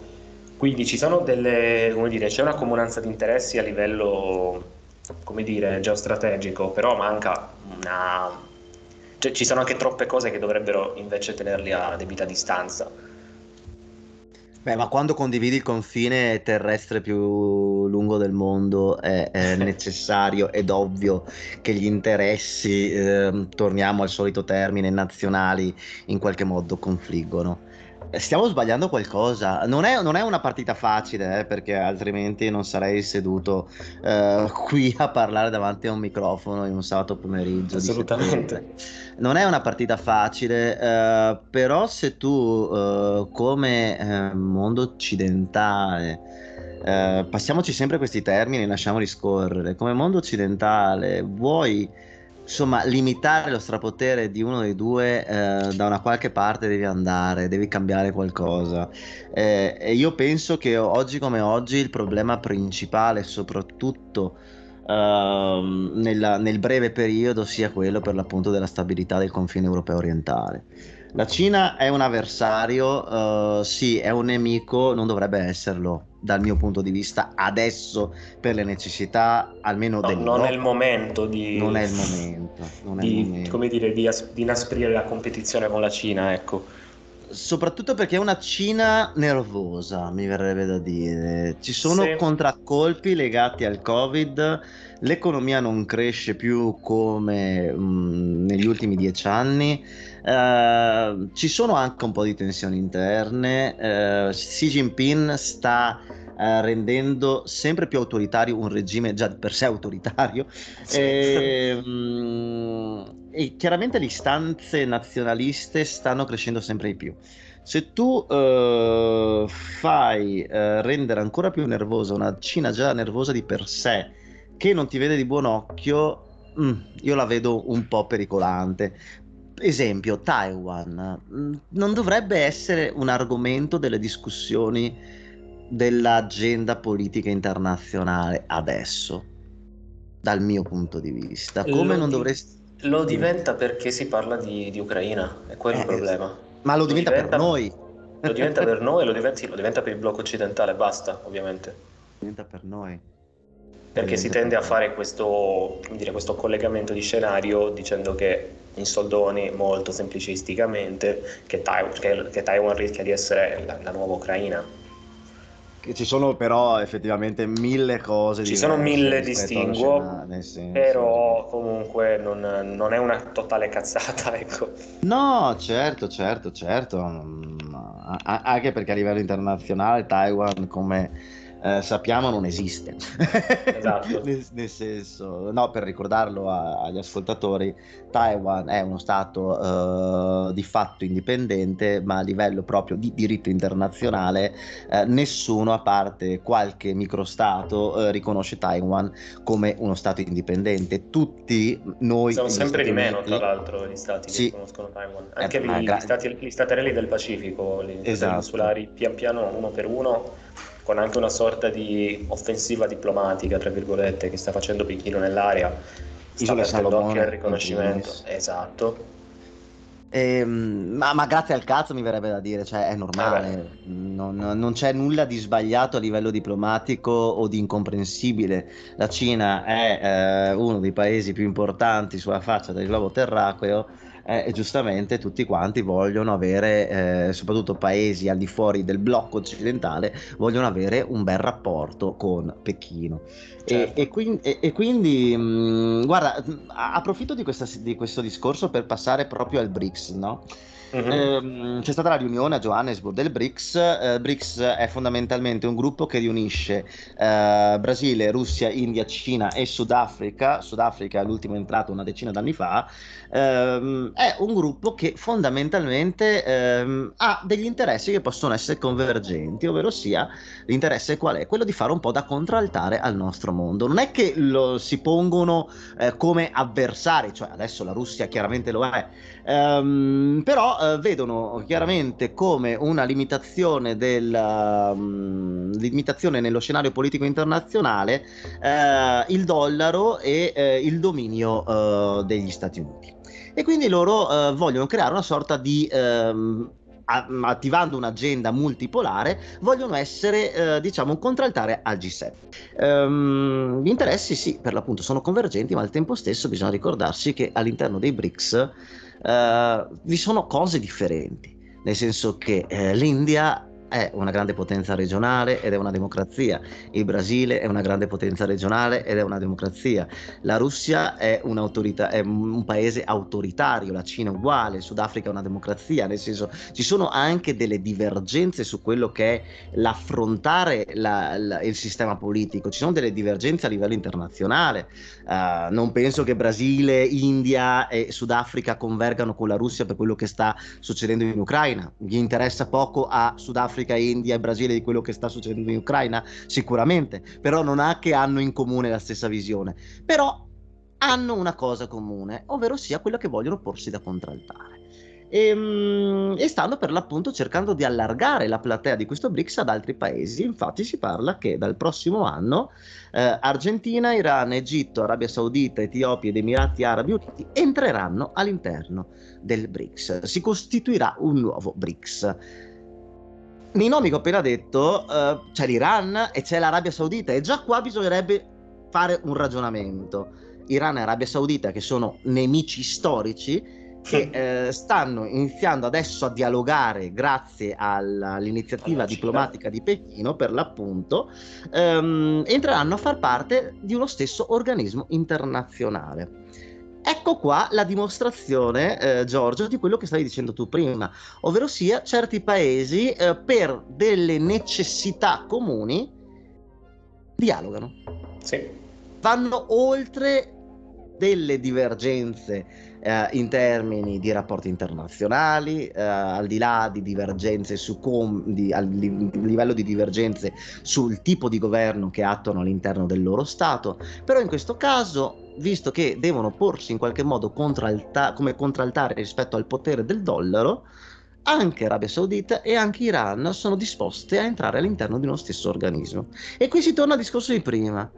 Quindi ci sono delle, come dire, c'è una comunanza di interessi a livello, come dire, geostrategico, però manca una... cioè, ci sono anche troppe cose che dovrebbero invece tenerli a debita distanza. Beh, ma quando condividi il confine terrestre più lungo del mondo è, è [laughs] necessario ed ovvio che gli interessi, ehm, torniamo al solito termine, nazionali in qualche modo confliggono. Stiamo sbagliando qualcosa. Non è, non è una partita facile, eh, perché altrimenti non sarei seduto eh, qui a parlare davanti a un microfono in un sabato pomeriggio. Assolutamente. Non è una partita facile, eh, però se tu eh, come eh, mondo occidentale, eh, passiamoci sempre questi termini, lasciamoli scorrere, come mondo occidentale vuoi insomma limitare lo strapotere di uno dei due, eh, da una qualche parte devi andare, devi cambiare qualcosa. Eh, e io penso che oggi come oggi il problema principale, soprattutto ehm, nella- nel breve periodo sia quello per l'appunto della stabilità del confine europeo orientale. La Cina è un avversario, eh, sì, è un nemico, non dovrebbe esserlo dal mio punto di vista adesso per le necessità almeno No, dell'Europa. non è il momento di, Non è il momento, non è il di, momento. come dire, di, as- di inasprire la competizione con la Cina, ecco. Soprattutto perché è una Cina nervosa, mi verrebbe da dire. Ci sono Sì. contraccolpi legati al Covid, l'economia non cresce più come mm, negli ultimi dieci anni, eh, ci sono anche un po' di tensioni interne. eh, Xi Jinping sta eh, rendendo sempre più autoritario un regime già di per sé autoritario. Sì. E, mm, e chiaramente le istanze nazionaliste stanno crescendo sempre di più. Se tu eh, fai eh, rendere ancora più nervosa una Cina già nervosa di per sé, che non ti vede di buon occhio, mm, io la vedo un po' pericolante. Esempio, Taiwan mm, non dovrebbe essere un argomento delle discussioni dell'agenda politica internazionale adesso, dal mio punto di vista. Come Lo non dovresti... Lo diventa perché si parla di, di Ucraina, è quello il Eh, problema. Ma lo diventa, diventa- per noi. Lo diventa per [laughs] noi lo diventa, sì, lo diventa per il blocco occidentale, basta, ovviamente. diventa per noi. Perché si tende a fare questo, dire, questo collegamento di scenario dicendo che in soldoni, molto semplicisticamente, che, Tai- che- che Taiwan rischia di essere la, la nuova Ucraina. Che Ci sono però effettivamente mille cose Ci sono mille distinguo, Però comunque non, non è una totale cazzata, [laughs] ecco. No, certo, certo, certo. Mm, Anche perché a livello internazionale Taiwan, come eh, sappiamo, non esiste. Esatto. [laughs] nel, nel senso, no, per ricordarlo a- agli ascoltatori, Taiwan è uno stato eh, di fatto indipendente, ma a livello proprio di diritto internazionale eh, nessuno, a parte qualche microstato, eh, riconosce Taiwan come uno stato indipendente. Tutti noi... Sono sempre di meno, Uniti- tra l'altro, gli stati Sì. che conoscono Taiwan. Anche ma gli, gra- gli stati, gli staterelli del Pacifico, gli Esatto. insulari, pian piano, uno per uno, con anche una sorta di offensiva diplomatica, tra virgolette, che sta facendo Pechino nell'area. Sta Isole Salomone, al riconoscimento. Esatto. Ehm, ma, ma grazie al cazzo mi verrebbe da dire, cioè è normale, non, non c'è nulla di sbagliato a livello diplomatico o di incomprensibile. La Cina è eh, uno dei paesi più importanti sulla faccia del globo terracqueo eh, e giustamente tutti quanti vogliono avere, eh, soprattutto paesi al di fuori del blocco occidentale, vogliono avere un bel rapporto con Pechino. E, Certo. e quin- e- e quindi, mh, guarda, a- approfitto di, questa- di questo discorso per passare proprio al BRICS, no? Mhm. Ehm, c'è stata la riunione a Johannesburg del BRICS. Eh, BRICS è fondamentalmente un gruppo che riunisce eh, Brasile, Russia, India, Cina e Sudafrica. Sudafrica è l'ultimo entrato una decina d'anni fa. Ehm, è un gruppo che fondamentalmente ehm, ha degli interessi che possono essere convergenti, ovvero sia l'interesse qual è? Quello di fare un po' da contraltare al nostro mondo. Non è che lo si pongono eh, come avversari, cioè adesso la Russia chiaramente lo è, ehm, però eh, vedono chiaramente come una limitazione, del, um, limitazione nello scenario politico internazionale eh, il dollaro e eh, il dominio degli Stati Uniti. E quindi loro vogliono creare una sorta di... Ehm, attivando un'agenda multipolare, vogliono essere, eh, diciamo, un contraltare al G7. Um, gli interessi, sì, per l'appunto sono convergenti, ma al tempo stesso bisogna ricordarsi che all'interno dei BRICS uh, vi sono cose differenti, nel senso che eh, l'India è una grande potenza regionale ed è una democrazia, il Brasile è una grande potenza regionale ed è una democrazia, la Russia è, è un paese autoritario, la Cina è uguale, il Sudafrica è una democrazia, nel senso ci sono anche delle divergenze su quello che è l'affrontare la, la, il sistema politico, ci sono delle divergenze a livello internazionale, uh, non penso che Brasile, India e Sudafrica convergano con la Russia per quello che sta succedendo in Ucraina, gli interessa poco a Sudafrica Africa, India e Brasile di quello che sta succedendo in Ucraina? Sicuramente, però non ha che hanno in comune la stessa visione. Però hanno una cosa comune, ovvero sia quella che vogliono porsi da contraltare. E, ehm, e, stanno per l'appunto cercando di allargare la platea di questo BRICS ad altri paesi. Infatti si parla che dal prossimo anno eh, Argentina, Iran, Egitto, Arabia Saudita, Etiopia ed Emirati Arabi Uniti entreranno all'interno del BRICS. Si costituirà un nuovo BRICS nei nomi che ho appena detto uh, c'è l'Iran e c'è l'Arabia Saudita e già qua bisognerebbe fare un ragionamento. Iran e Arabia Saudita che sono nemici storici che eh, stanno iniziando adesso a dialogare grazie all'iniziativa allora, diplomatica di Pechino per l'appunto, ehm, entreranno a far parte di uno stesso organismo internazionale. Ecco qua la dimostrazione, eh, Giorgio, di quello che stavi dicendo tu prima, ovvero sia certi paesi eh, per delle necessità comuni dialogano. Sì. Vanno oltre delle divergenze eh, in termini di rapporti internazionali, eh, al di là di divergenze su com- di, a li- livello di divergenze sul tipo di governo che attuano all'interno del loro Stato, però in questo caso visto che devono porsi in qualche modo contralta- come contraltare rispetto al potere del dollaro, anche Arabia Saudita e anche Iran sono disposte a entrare all'interno di uno stesso organismo. E qui si torna al discorso di prima.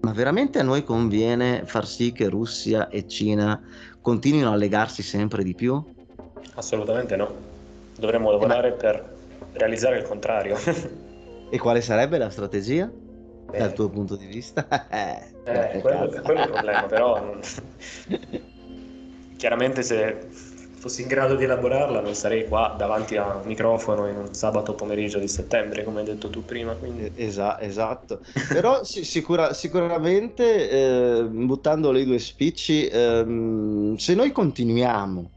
Ma veramente a noi conviene far sì che Russia e Cina continuino a legarsi sempre di più? Assolutamente no. Dovremmo lavorare ma... per realizzare il contrario. [laughs] e quale sarebbe la strategia? Beh. Dal tuo punto di vista? [laughs] eh, eh quello, quello, è il problema, però [laughs] chiaramente se fossi in grado di elaborarla non sarei qua davanti a un microfono in un sabato pomeriggio di settembre, come hai detto tu prima. Quindi... Esa- esatto, però sì, sicura- sicuramente eh, buttando le due spicci, ehm, se noi continuiamo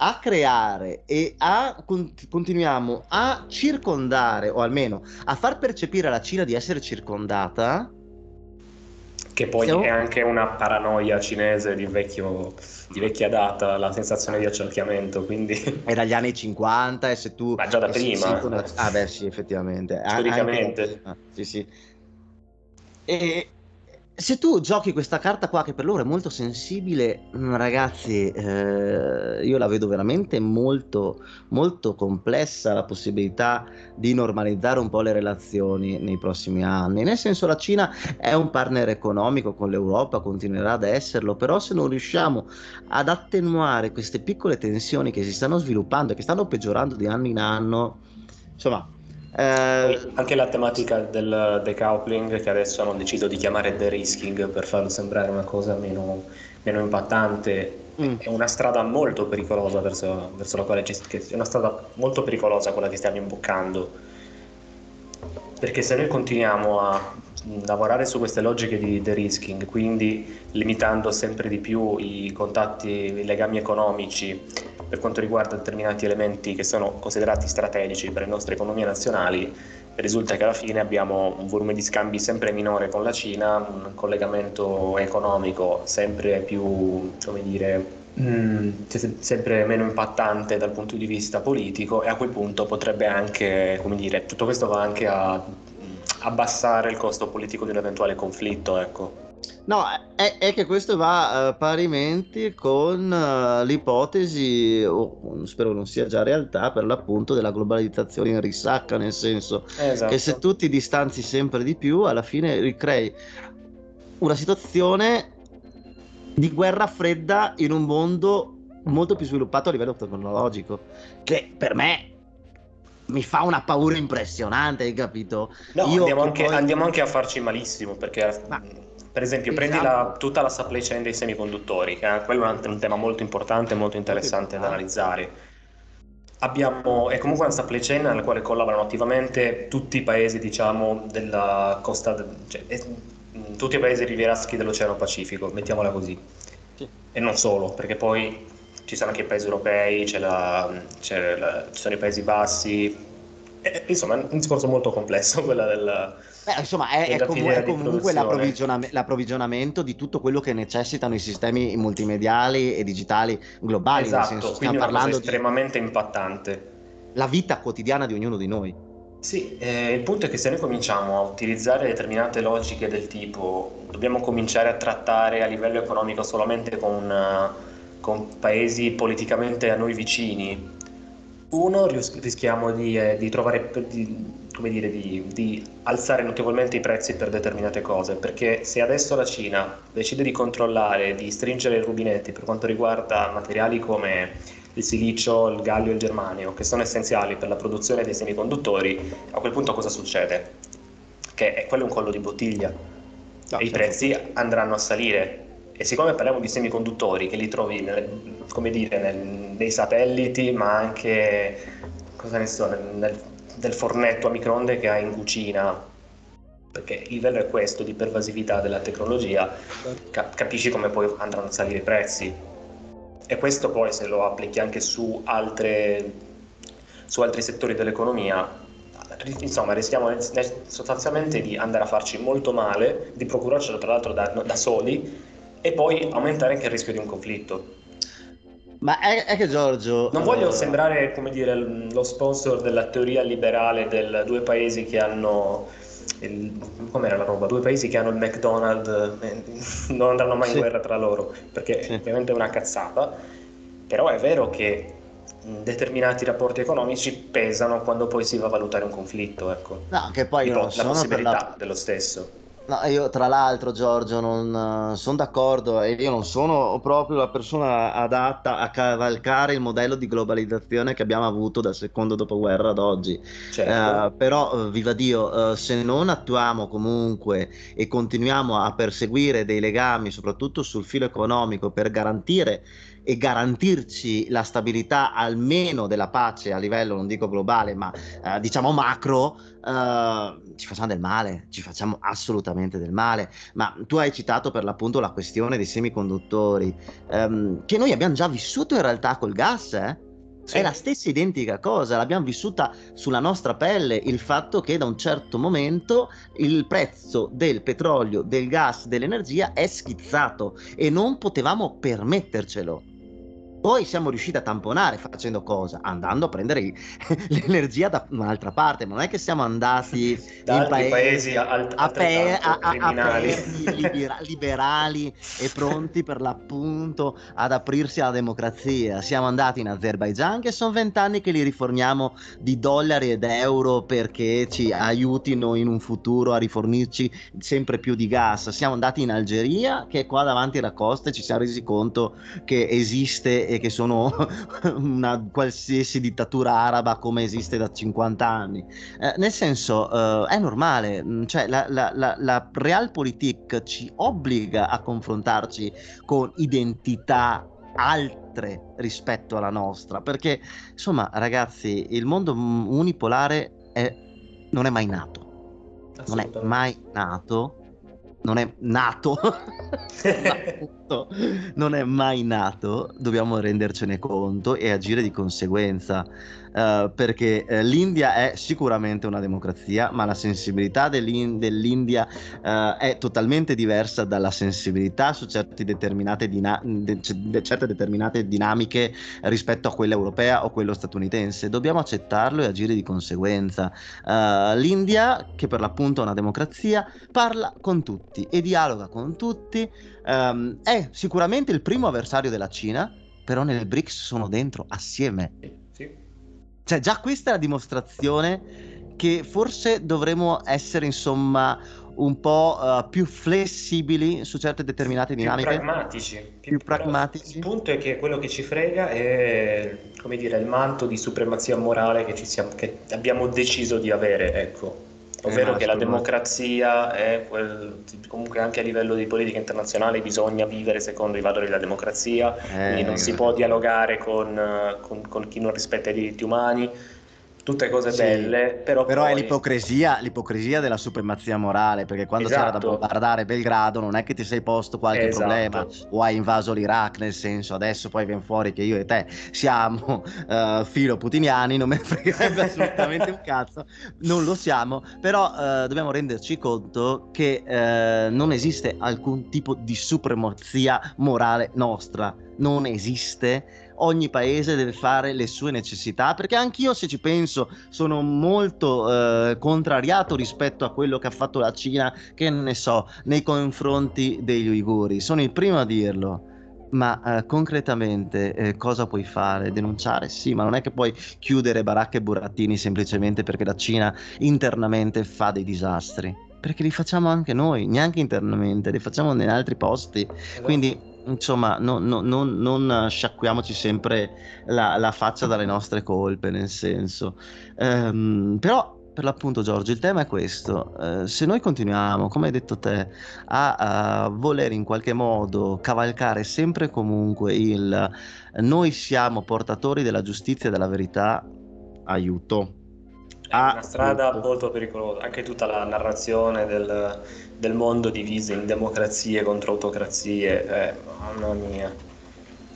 a creare e a con- continuiamo a circondare, o almeno a far percepire alla Cina di essere circondata, che poi Siamo... è anche una paranoia cinese di, vecchio, di, vecchia data, la sensazione di accerchiamento, quindi... È dagli anni 50 e se tu... Ma già da prima. Una... Ah beh sì, effettivamente. Storicamente. Anche... Sì, sì. E, se tu giochi questa carta qua che per loro è molto sensibile, mm, ragazzi, eh, io la vedo veramente molto, molto complessa la possibilità di normalizzare un po' le relazioni nei prossimi anni. Nel senso la Cina è un partner economico con l'Europa, continuerà ad esserlo, però se non riusciamo ad attenuare queste piccole tensioni che si stanno sviluppando e che stanno peggiorando di anno in anno, insomma, eh, anche la tematica del decoupling che adesso hanno deciso di chiamare de-risking per farlo sembrare una cosa meno, meno impattante mm. è una strada molto pericolosa verso, verso la quale ci, è una strada molto pericolosa quella che stiamo imboccando perché se noi continuiamo a lavorare su queste logiche di de-risking quindi limitando sempre di più i contatti, i legami economici per quanto riguarda determinati elementi che sono considerati strategici per le nostre economie nazionali, risulta che alla fine abbiamo un volume di scambi sempre minore con la Cina, un collegamento economico sempre più, come dire, mm, sempre meno impattante dal punto di vista politico e a quel punto potrebbe anche, come dire, tutto questo va anche a abbassare il costo politico di un eventuale conflitto, ecco. No, è, è che questo va uh, parimenti con uh, l'ipotesi, o spero non sia già realtà, per l'appunto della globalizzazione in risacca, nel senso esatto. che se tu ti distanzi sempre di più, alla fine ricrei una situazione di guerra fredda in un mondo molto più sviluppato a livello tecnologico, che per me mi fa una paura impressionante, hai capito? No, andiamo anche, poi... andiamo, anche, a farci malissimo, perché Ma... per esempio esatto. prendi la, tutta la supply chain dei semiconduttori, che quello è un, un tema molto importante e molto interessante da analizzare. Abbiamo, è comunque una supply chain nella quale collaborano attivamente tutti i paesi, diciamo, della costa, cioè, tutti i paesi rivieraschi dell'Oceano Pacifico, mettiamola così. Sì. E non solo, perché poi ci sono anche i paesi europei, c'è la, c'è la, ci sono i Paesi Bassi, e, insomma è un discorso molto complesso [laughs] quella del... Beh, insomma, è, è, comu- è comunque l'approvvigionam- l'approvvigionamento di tutto quello che necessitano i sistemi multimediali e digitali globali. Esatto, nel senso, quindi stiamo parlando estremamente di... impattante. La vita quotidiana di ognuno di noi. Sì, eh, il punto è che se noi cominciamo a utilizzare determinate logiche del tipo dobbiamo cominciare a trattare a livello economico solamente con... Uh, con paesi politicamente a noi vicini, uno rischiamo di, eh, di trovare, di, come dire, di, di, alzare notevolmente i prezzi per determinate cose, perché se adesso la Cina decide di controllare, di stringere i rubinetti per quanto riguarda materiali come il silicio, il gallio e il germanio, che sono essenziali per la produzione dei semiconduttori, a quel punto cosa succede? Che è quello un collo di bottiglia. No, e i prezzi andranno a salire e siccome parliamo di semiconduttori che li trovi come dire, nel, nei satelliti, ma anche cosa ne so, nel, nel, nel fornetto a microonde che hai in cucina, perché il livello è questo di pervasività della tecnologia, cap- capisci come poi andranno a salire i prezzi. E questo poi se lo applichi anche su, altre, su altri settori dell'economia, insomma rischiamo sostanzialmente di andare a farci molto male, di procurarcelo tra l'altro da, da soli e poi aumentare anche il rischio di un conflitto. Ma è, è che Giorgio... Non voglio uh... sembrare, come dire, lo sponsor della teoria liberale del due paesi che hanno... Com'era la roba? Due paesi che hanno il McDonald's eh, non andranno mai sì. in guerra tra loro, perché sì. ovviamente è una cazzata, però è vero che determinati rapporti economici pesano quando poi si va a valutare un conflitto, ecco. No, che poi non la possibilità la... dello stesso. No, io tra l'altro Giorgio non sono d'accordo e io non sono proprio la persona adatta a cavalcare il modello di globalizzazione che abbiamo avuto dal secondo dopoguerra ad oggi. Certo. Uh, però, uh, viva Dio, uh, se non attuiamo comunque e continuiamo a perseguire dei legami, soprattutto sul filo economico, per garantire e garantirci la stabilità almeno della pace a livello, non dico globale, ma eh, diciamo macro, eh, ci facciamo del male, ci facciamo assolutamente del male. Ma tu hai citato per l'appunto la questione dei semiconduttori, ehm, che noi abbiamo già vissuto in realtà col gas, eh? Sì. È la stessa identica cosa, l'abbiamo vissuta sulla nostra pelle, il fatto che da un certo momento il prezzo del petrolio, del gas, dell'energia è schizzato e non potevamo permettercelo. Poi siamo riusciti a tamponare facendo cosa? Andando a prendere [laughs] l'energia da un'altra parte, ma non è che siamo andati [laughs] da in paesi, paesi alt- a, pe- a, a, a libera- [laughs] liberali e pronti per l'appunto ad aprirsi alla democrazia. Siamo andati in Azerbaijan che sono vent'anni che li riforniamo di dollari ed euro perché ci aiutino in un futuro a rifornirci sempre più di gas. Siamo andati in Algeria che è qua davanti alla costa e ci siamo resi conto che esiste e che sono [laughs] una qualsiasi dittatura araba come esiste da 50 anni. Eh, nel senso, eh, è normale, mm, cioè la, la, la, la Realpolitik ci obbliga a confrontarci con identità altre rispetto alla nostra, perché insomma ragazzi, il mondo unipolare è, non è mai nato. Non è mai nato non è nato, [laughs] non è mai nato, dobbiamo rendercene conto e agire di conseguenza. Uh, perché uh, l'India è sicuramente una democrazia, ma la sensibilità dell'in- dell'India uh, è totalmente diversa dalla sensibilità su determinate, dina- de- certe determinate dinamiche rispetto a quella europea o quella statunitense. Dobbiamo accettarlo e agire di conseguenza. L'India, che per l'appunto è una democrazia, parla con tutti e dialoga con tutti. Um, è sicuramente il primo avversario della Cina, però nel BRICS sono dentro assieme. Cioè, già questa è la dimostrazione che forse dovremmo essere, insomma, un po' uh, più flessibili su certe determinate dinamiche. Più pragmatici. Più, più pragmatici. Il punto è che quello che ci frega è, come dire, il manto di supremazia morale che, siamo, che abbiamo deciso di avere, ecco. Ovvero che la democrazia è quel, comunque anche a livello di politica internazionale bisogna vivere secondo i valori della democrazia, eh, quindi non si può dialogare con, con, con chi non rispetta i diritti umani tutte cose sì, belle, però, però poi... è l'ipocrisia, l'ipocrisia, della supremazia morale, perché quando esatto. c'era da bombardare Belgrado non è che ti sei posto qualche esatto. problema o hai invaso l'Iraq, nel senso adesso poi viene fuori che io e te siamo uh, [laughs] filo putiniani, non ne fregherebbe assolutamente un cazzo, non lo siamo, però uh, dobbiamo renderci conto che uh, non esiste alcun tipo di supremazia morale nostra, non esiste ogni paese deve fare le sue necessità, perché anch'io se ci penso sono molto eh, contrariato rispetto a quello che ha fatto la Cina, che ne so, nei confronti degli uiguri, sono il primo a dirlo. Ma eh, concretamente eh, cosa puoi fare? Denunciare? Sì, ma non è che puoi chiudere baracche e burattini semplicemente perché la Cina internamente fa dei disastri. Perché li facciamo anche noi, neanche internamente, li facciamo in altri posti. Esatto. Quindi insomma, no, no, non, non, sciacquiamoci sempre la, la, faccia dalle nostre colpe, nel senso. Um, però, per l'appunto, Giorgio, il tema è questo. Uh, se noi continuiamo, come hai detto te, a, a, voler in qualche modo cavalcare sempre e comunque il noi siamo portatori della giustizia e della verità, aiuto. È una strada molto pericolosa, anche tutta la narrazione del del mondo diviso in democrazie contro autocrazie, eh, mamma mia.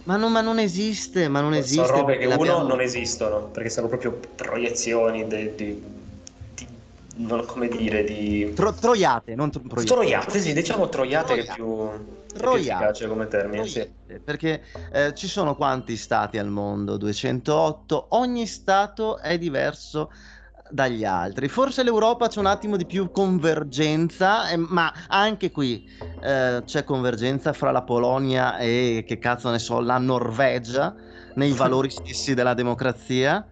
Ma non, ma non, esiste, ma non esiste. Sono robe che uno non esistono, perché sono proprio proiezioni di, di, di non come dire, di... Tro, troiate, non tro, proiezioni. Troiate, sì, diciamo troiate, troiate. che più, efficace come termine. Sì. Perché eh, ci sono quanti stati al mondo? 208. Ogni stato è diverso dagli altri. Forse l'Europa c'è un attimo di più convergenza, eh, ma anche qui eh, c'è convergenza fra la Polonia e che cazzo ne so, la Norvegia nei valori [laughs] stessi della democrazia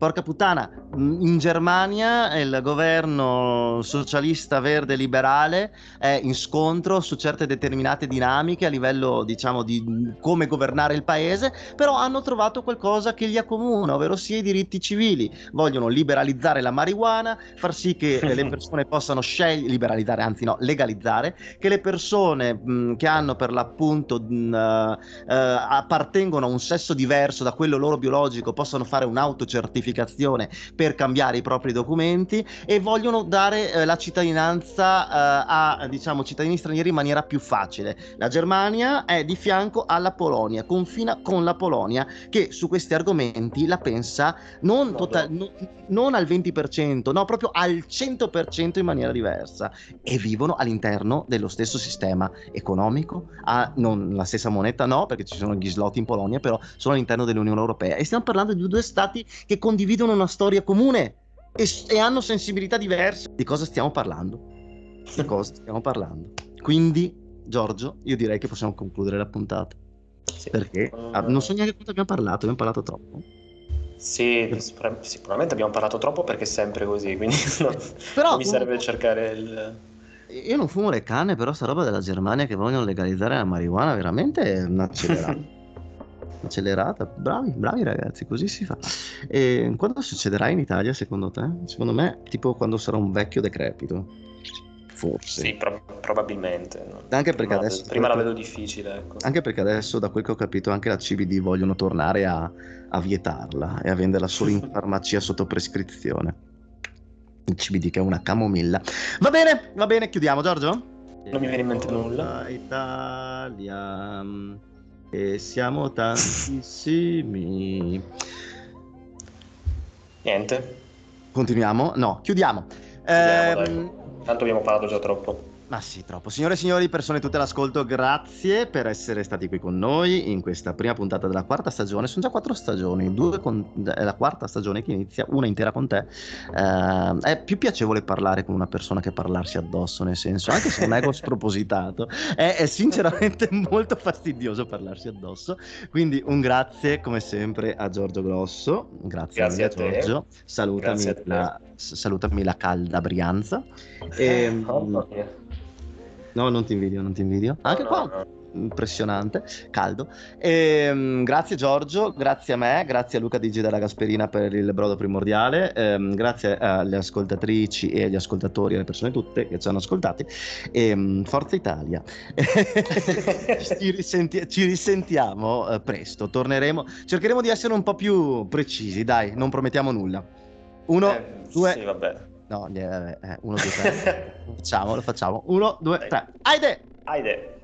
porca puttana, in Germania il governo socialista verde liberale è in scontro su certe determinate dinamiche a livello, diciamo, di come governare il paese, però hanno trovato qualcosa che li accomuna, ovvero sia i diritti civili. Vogliono liberalizzare la marijuana, far sì che [laughs] le persone possano scegliere, liberalizzare, anzi no, legalizzare, che le persone mh, che hanno per l'appunto mh, uh, appartengono a un sesso diverso da quello loro biologico possano fare un'autocertificazione certificazione per cambiare i propri documenti e vogliono dare eh, la cittadinanza eh, a diciamo, cittadini stranieri in maniera più facile. La Germania è di fianco alla Polonia, confina con la Polonia che su questi argomenti la pensa non, total- no, non al 20%, no, proprio al 100% in maniera diversa. E vivono all'interno dello stesso sistema economico, a, non la stessa moneta no, perché ci sono gli slot in Polonia, però sono all'interno dell'Unione Europea. E stiamo parlando di due stati che condividono condividono una storia comune e, e hanno sensibilità diverse. Di cosa stiamo parlando? Di cosa stiamo parlando? Quindi, Giorgio, io direi che possiamo concludere la puntata. Sì. Perché ah, non so neanche quanto abbiamo parlato, abbiamo parlato troppo. Sì, sicuramente abbiamo parlato troppo perché è sempre così, quindi [laughs] però, mi serve cercare il... Io non fumo le canne, però sta roba della Germania che vogliono legalizzare la marijuana veramente è un'accelerata. [laughs] accelerata. Bravi, bravi ragazzi, così si fa. E quando succederà in Italia, secondo te? Secondo me, tipo quando sarà un vecchio decrepito. Forse. Sì, pro- probabilmente. No. Anche perché prima, adesso. Prima la vedo difficile. Ecco. Anche perché adesso, da quel che ho capito, anche la CBD vogliono tornare a, a vietarla e a venderla solo in [laughs] farmacia sotto prescrizione. Il CBD che è una camomilla. Va bene, va bene, chiudiamo, Giorgio? Non mi viene in mente nulla. Italia e siamo tantissimi. Niente. Continuiamo? No, chiudiamo. Chiudiamo, Ehm, Tanto abbiamo parlato già troppo. Ma sì, troppo. Signore e signori, persone tutte all'ascolto, grazie per essere stati qui con noi in questa prima puntata della quarta stagione. Sono già quattro stagioni, due con... è la quarta stagione che inizia, una intera con te. Eh, è più piacevole parlare con una persona che parlarsi addosso, nel senso, anche se non è [laughs] spropositato, è, è sinceramente [laughs] molto fastidioso parlarsi addosso. Quindi un grazie come sempre a Giorgio Grosso. Grazie, Grazie a te. Giorgio. Salutami, Grazie a te. la, salutami la calda Brianza. Eh, Ehm, mamma mia. No, non ti invidio, non ti invidio. Anche No, qua no, no. impressionante, caldo. Ehm, grazie Giorgio, grazie a me, grazie a Luca Digi della Gasperina per il brodo primordiale, ehm, grazie alle ascoltatrici e agli ascoltatori, alle persone tutte che ci hanno ascoltati. Ehm, Forza Italia. [laughs] ci, risenti- ci risentiamo eh, presto, torneremo, cercheremo di essere un po' più precisi, dai, non promettiamo nulla. Uno, Eh, due, Sì, vabbè. No, eh, eh, uno, due, tre. [laughs] Lo facciamo, lo facciamo. Uno, due, tre. Aide! Aide.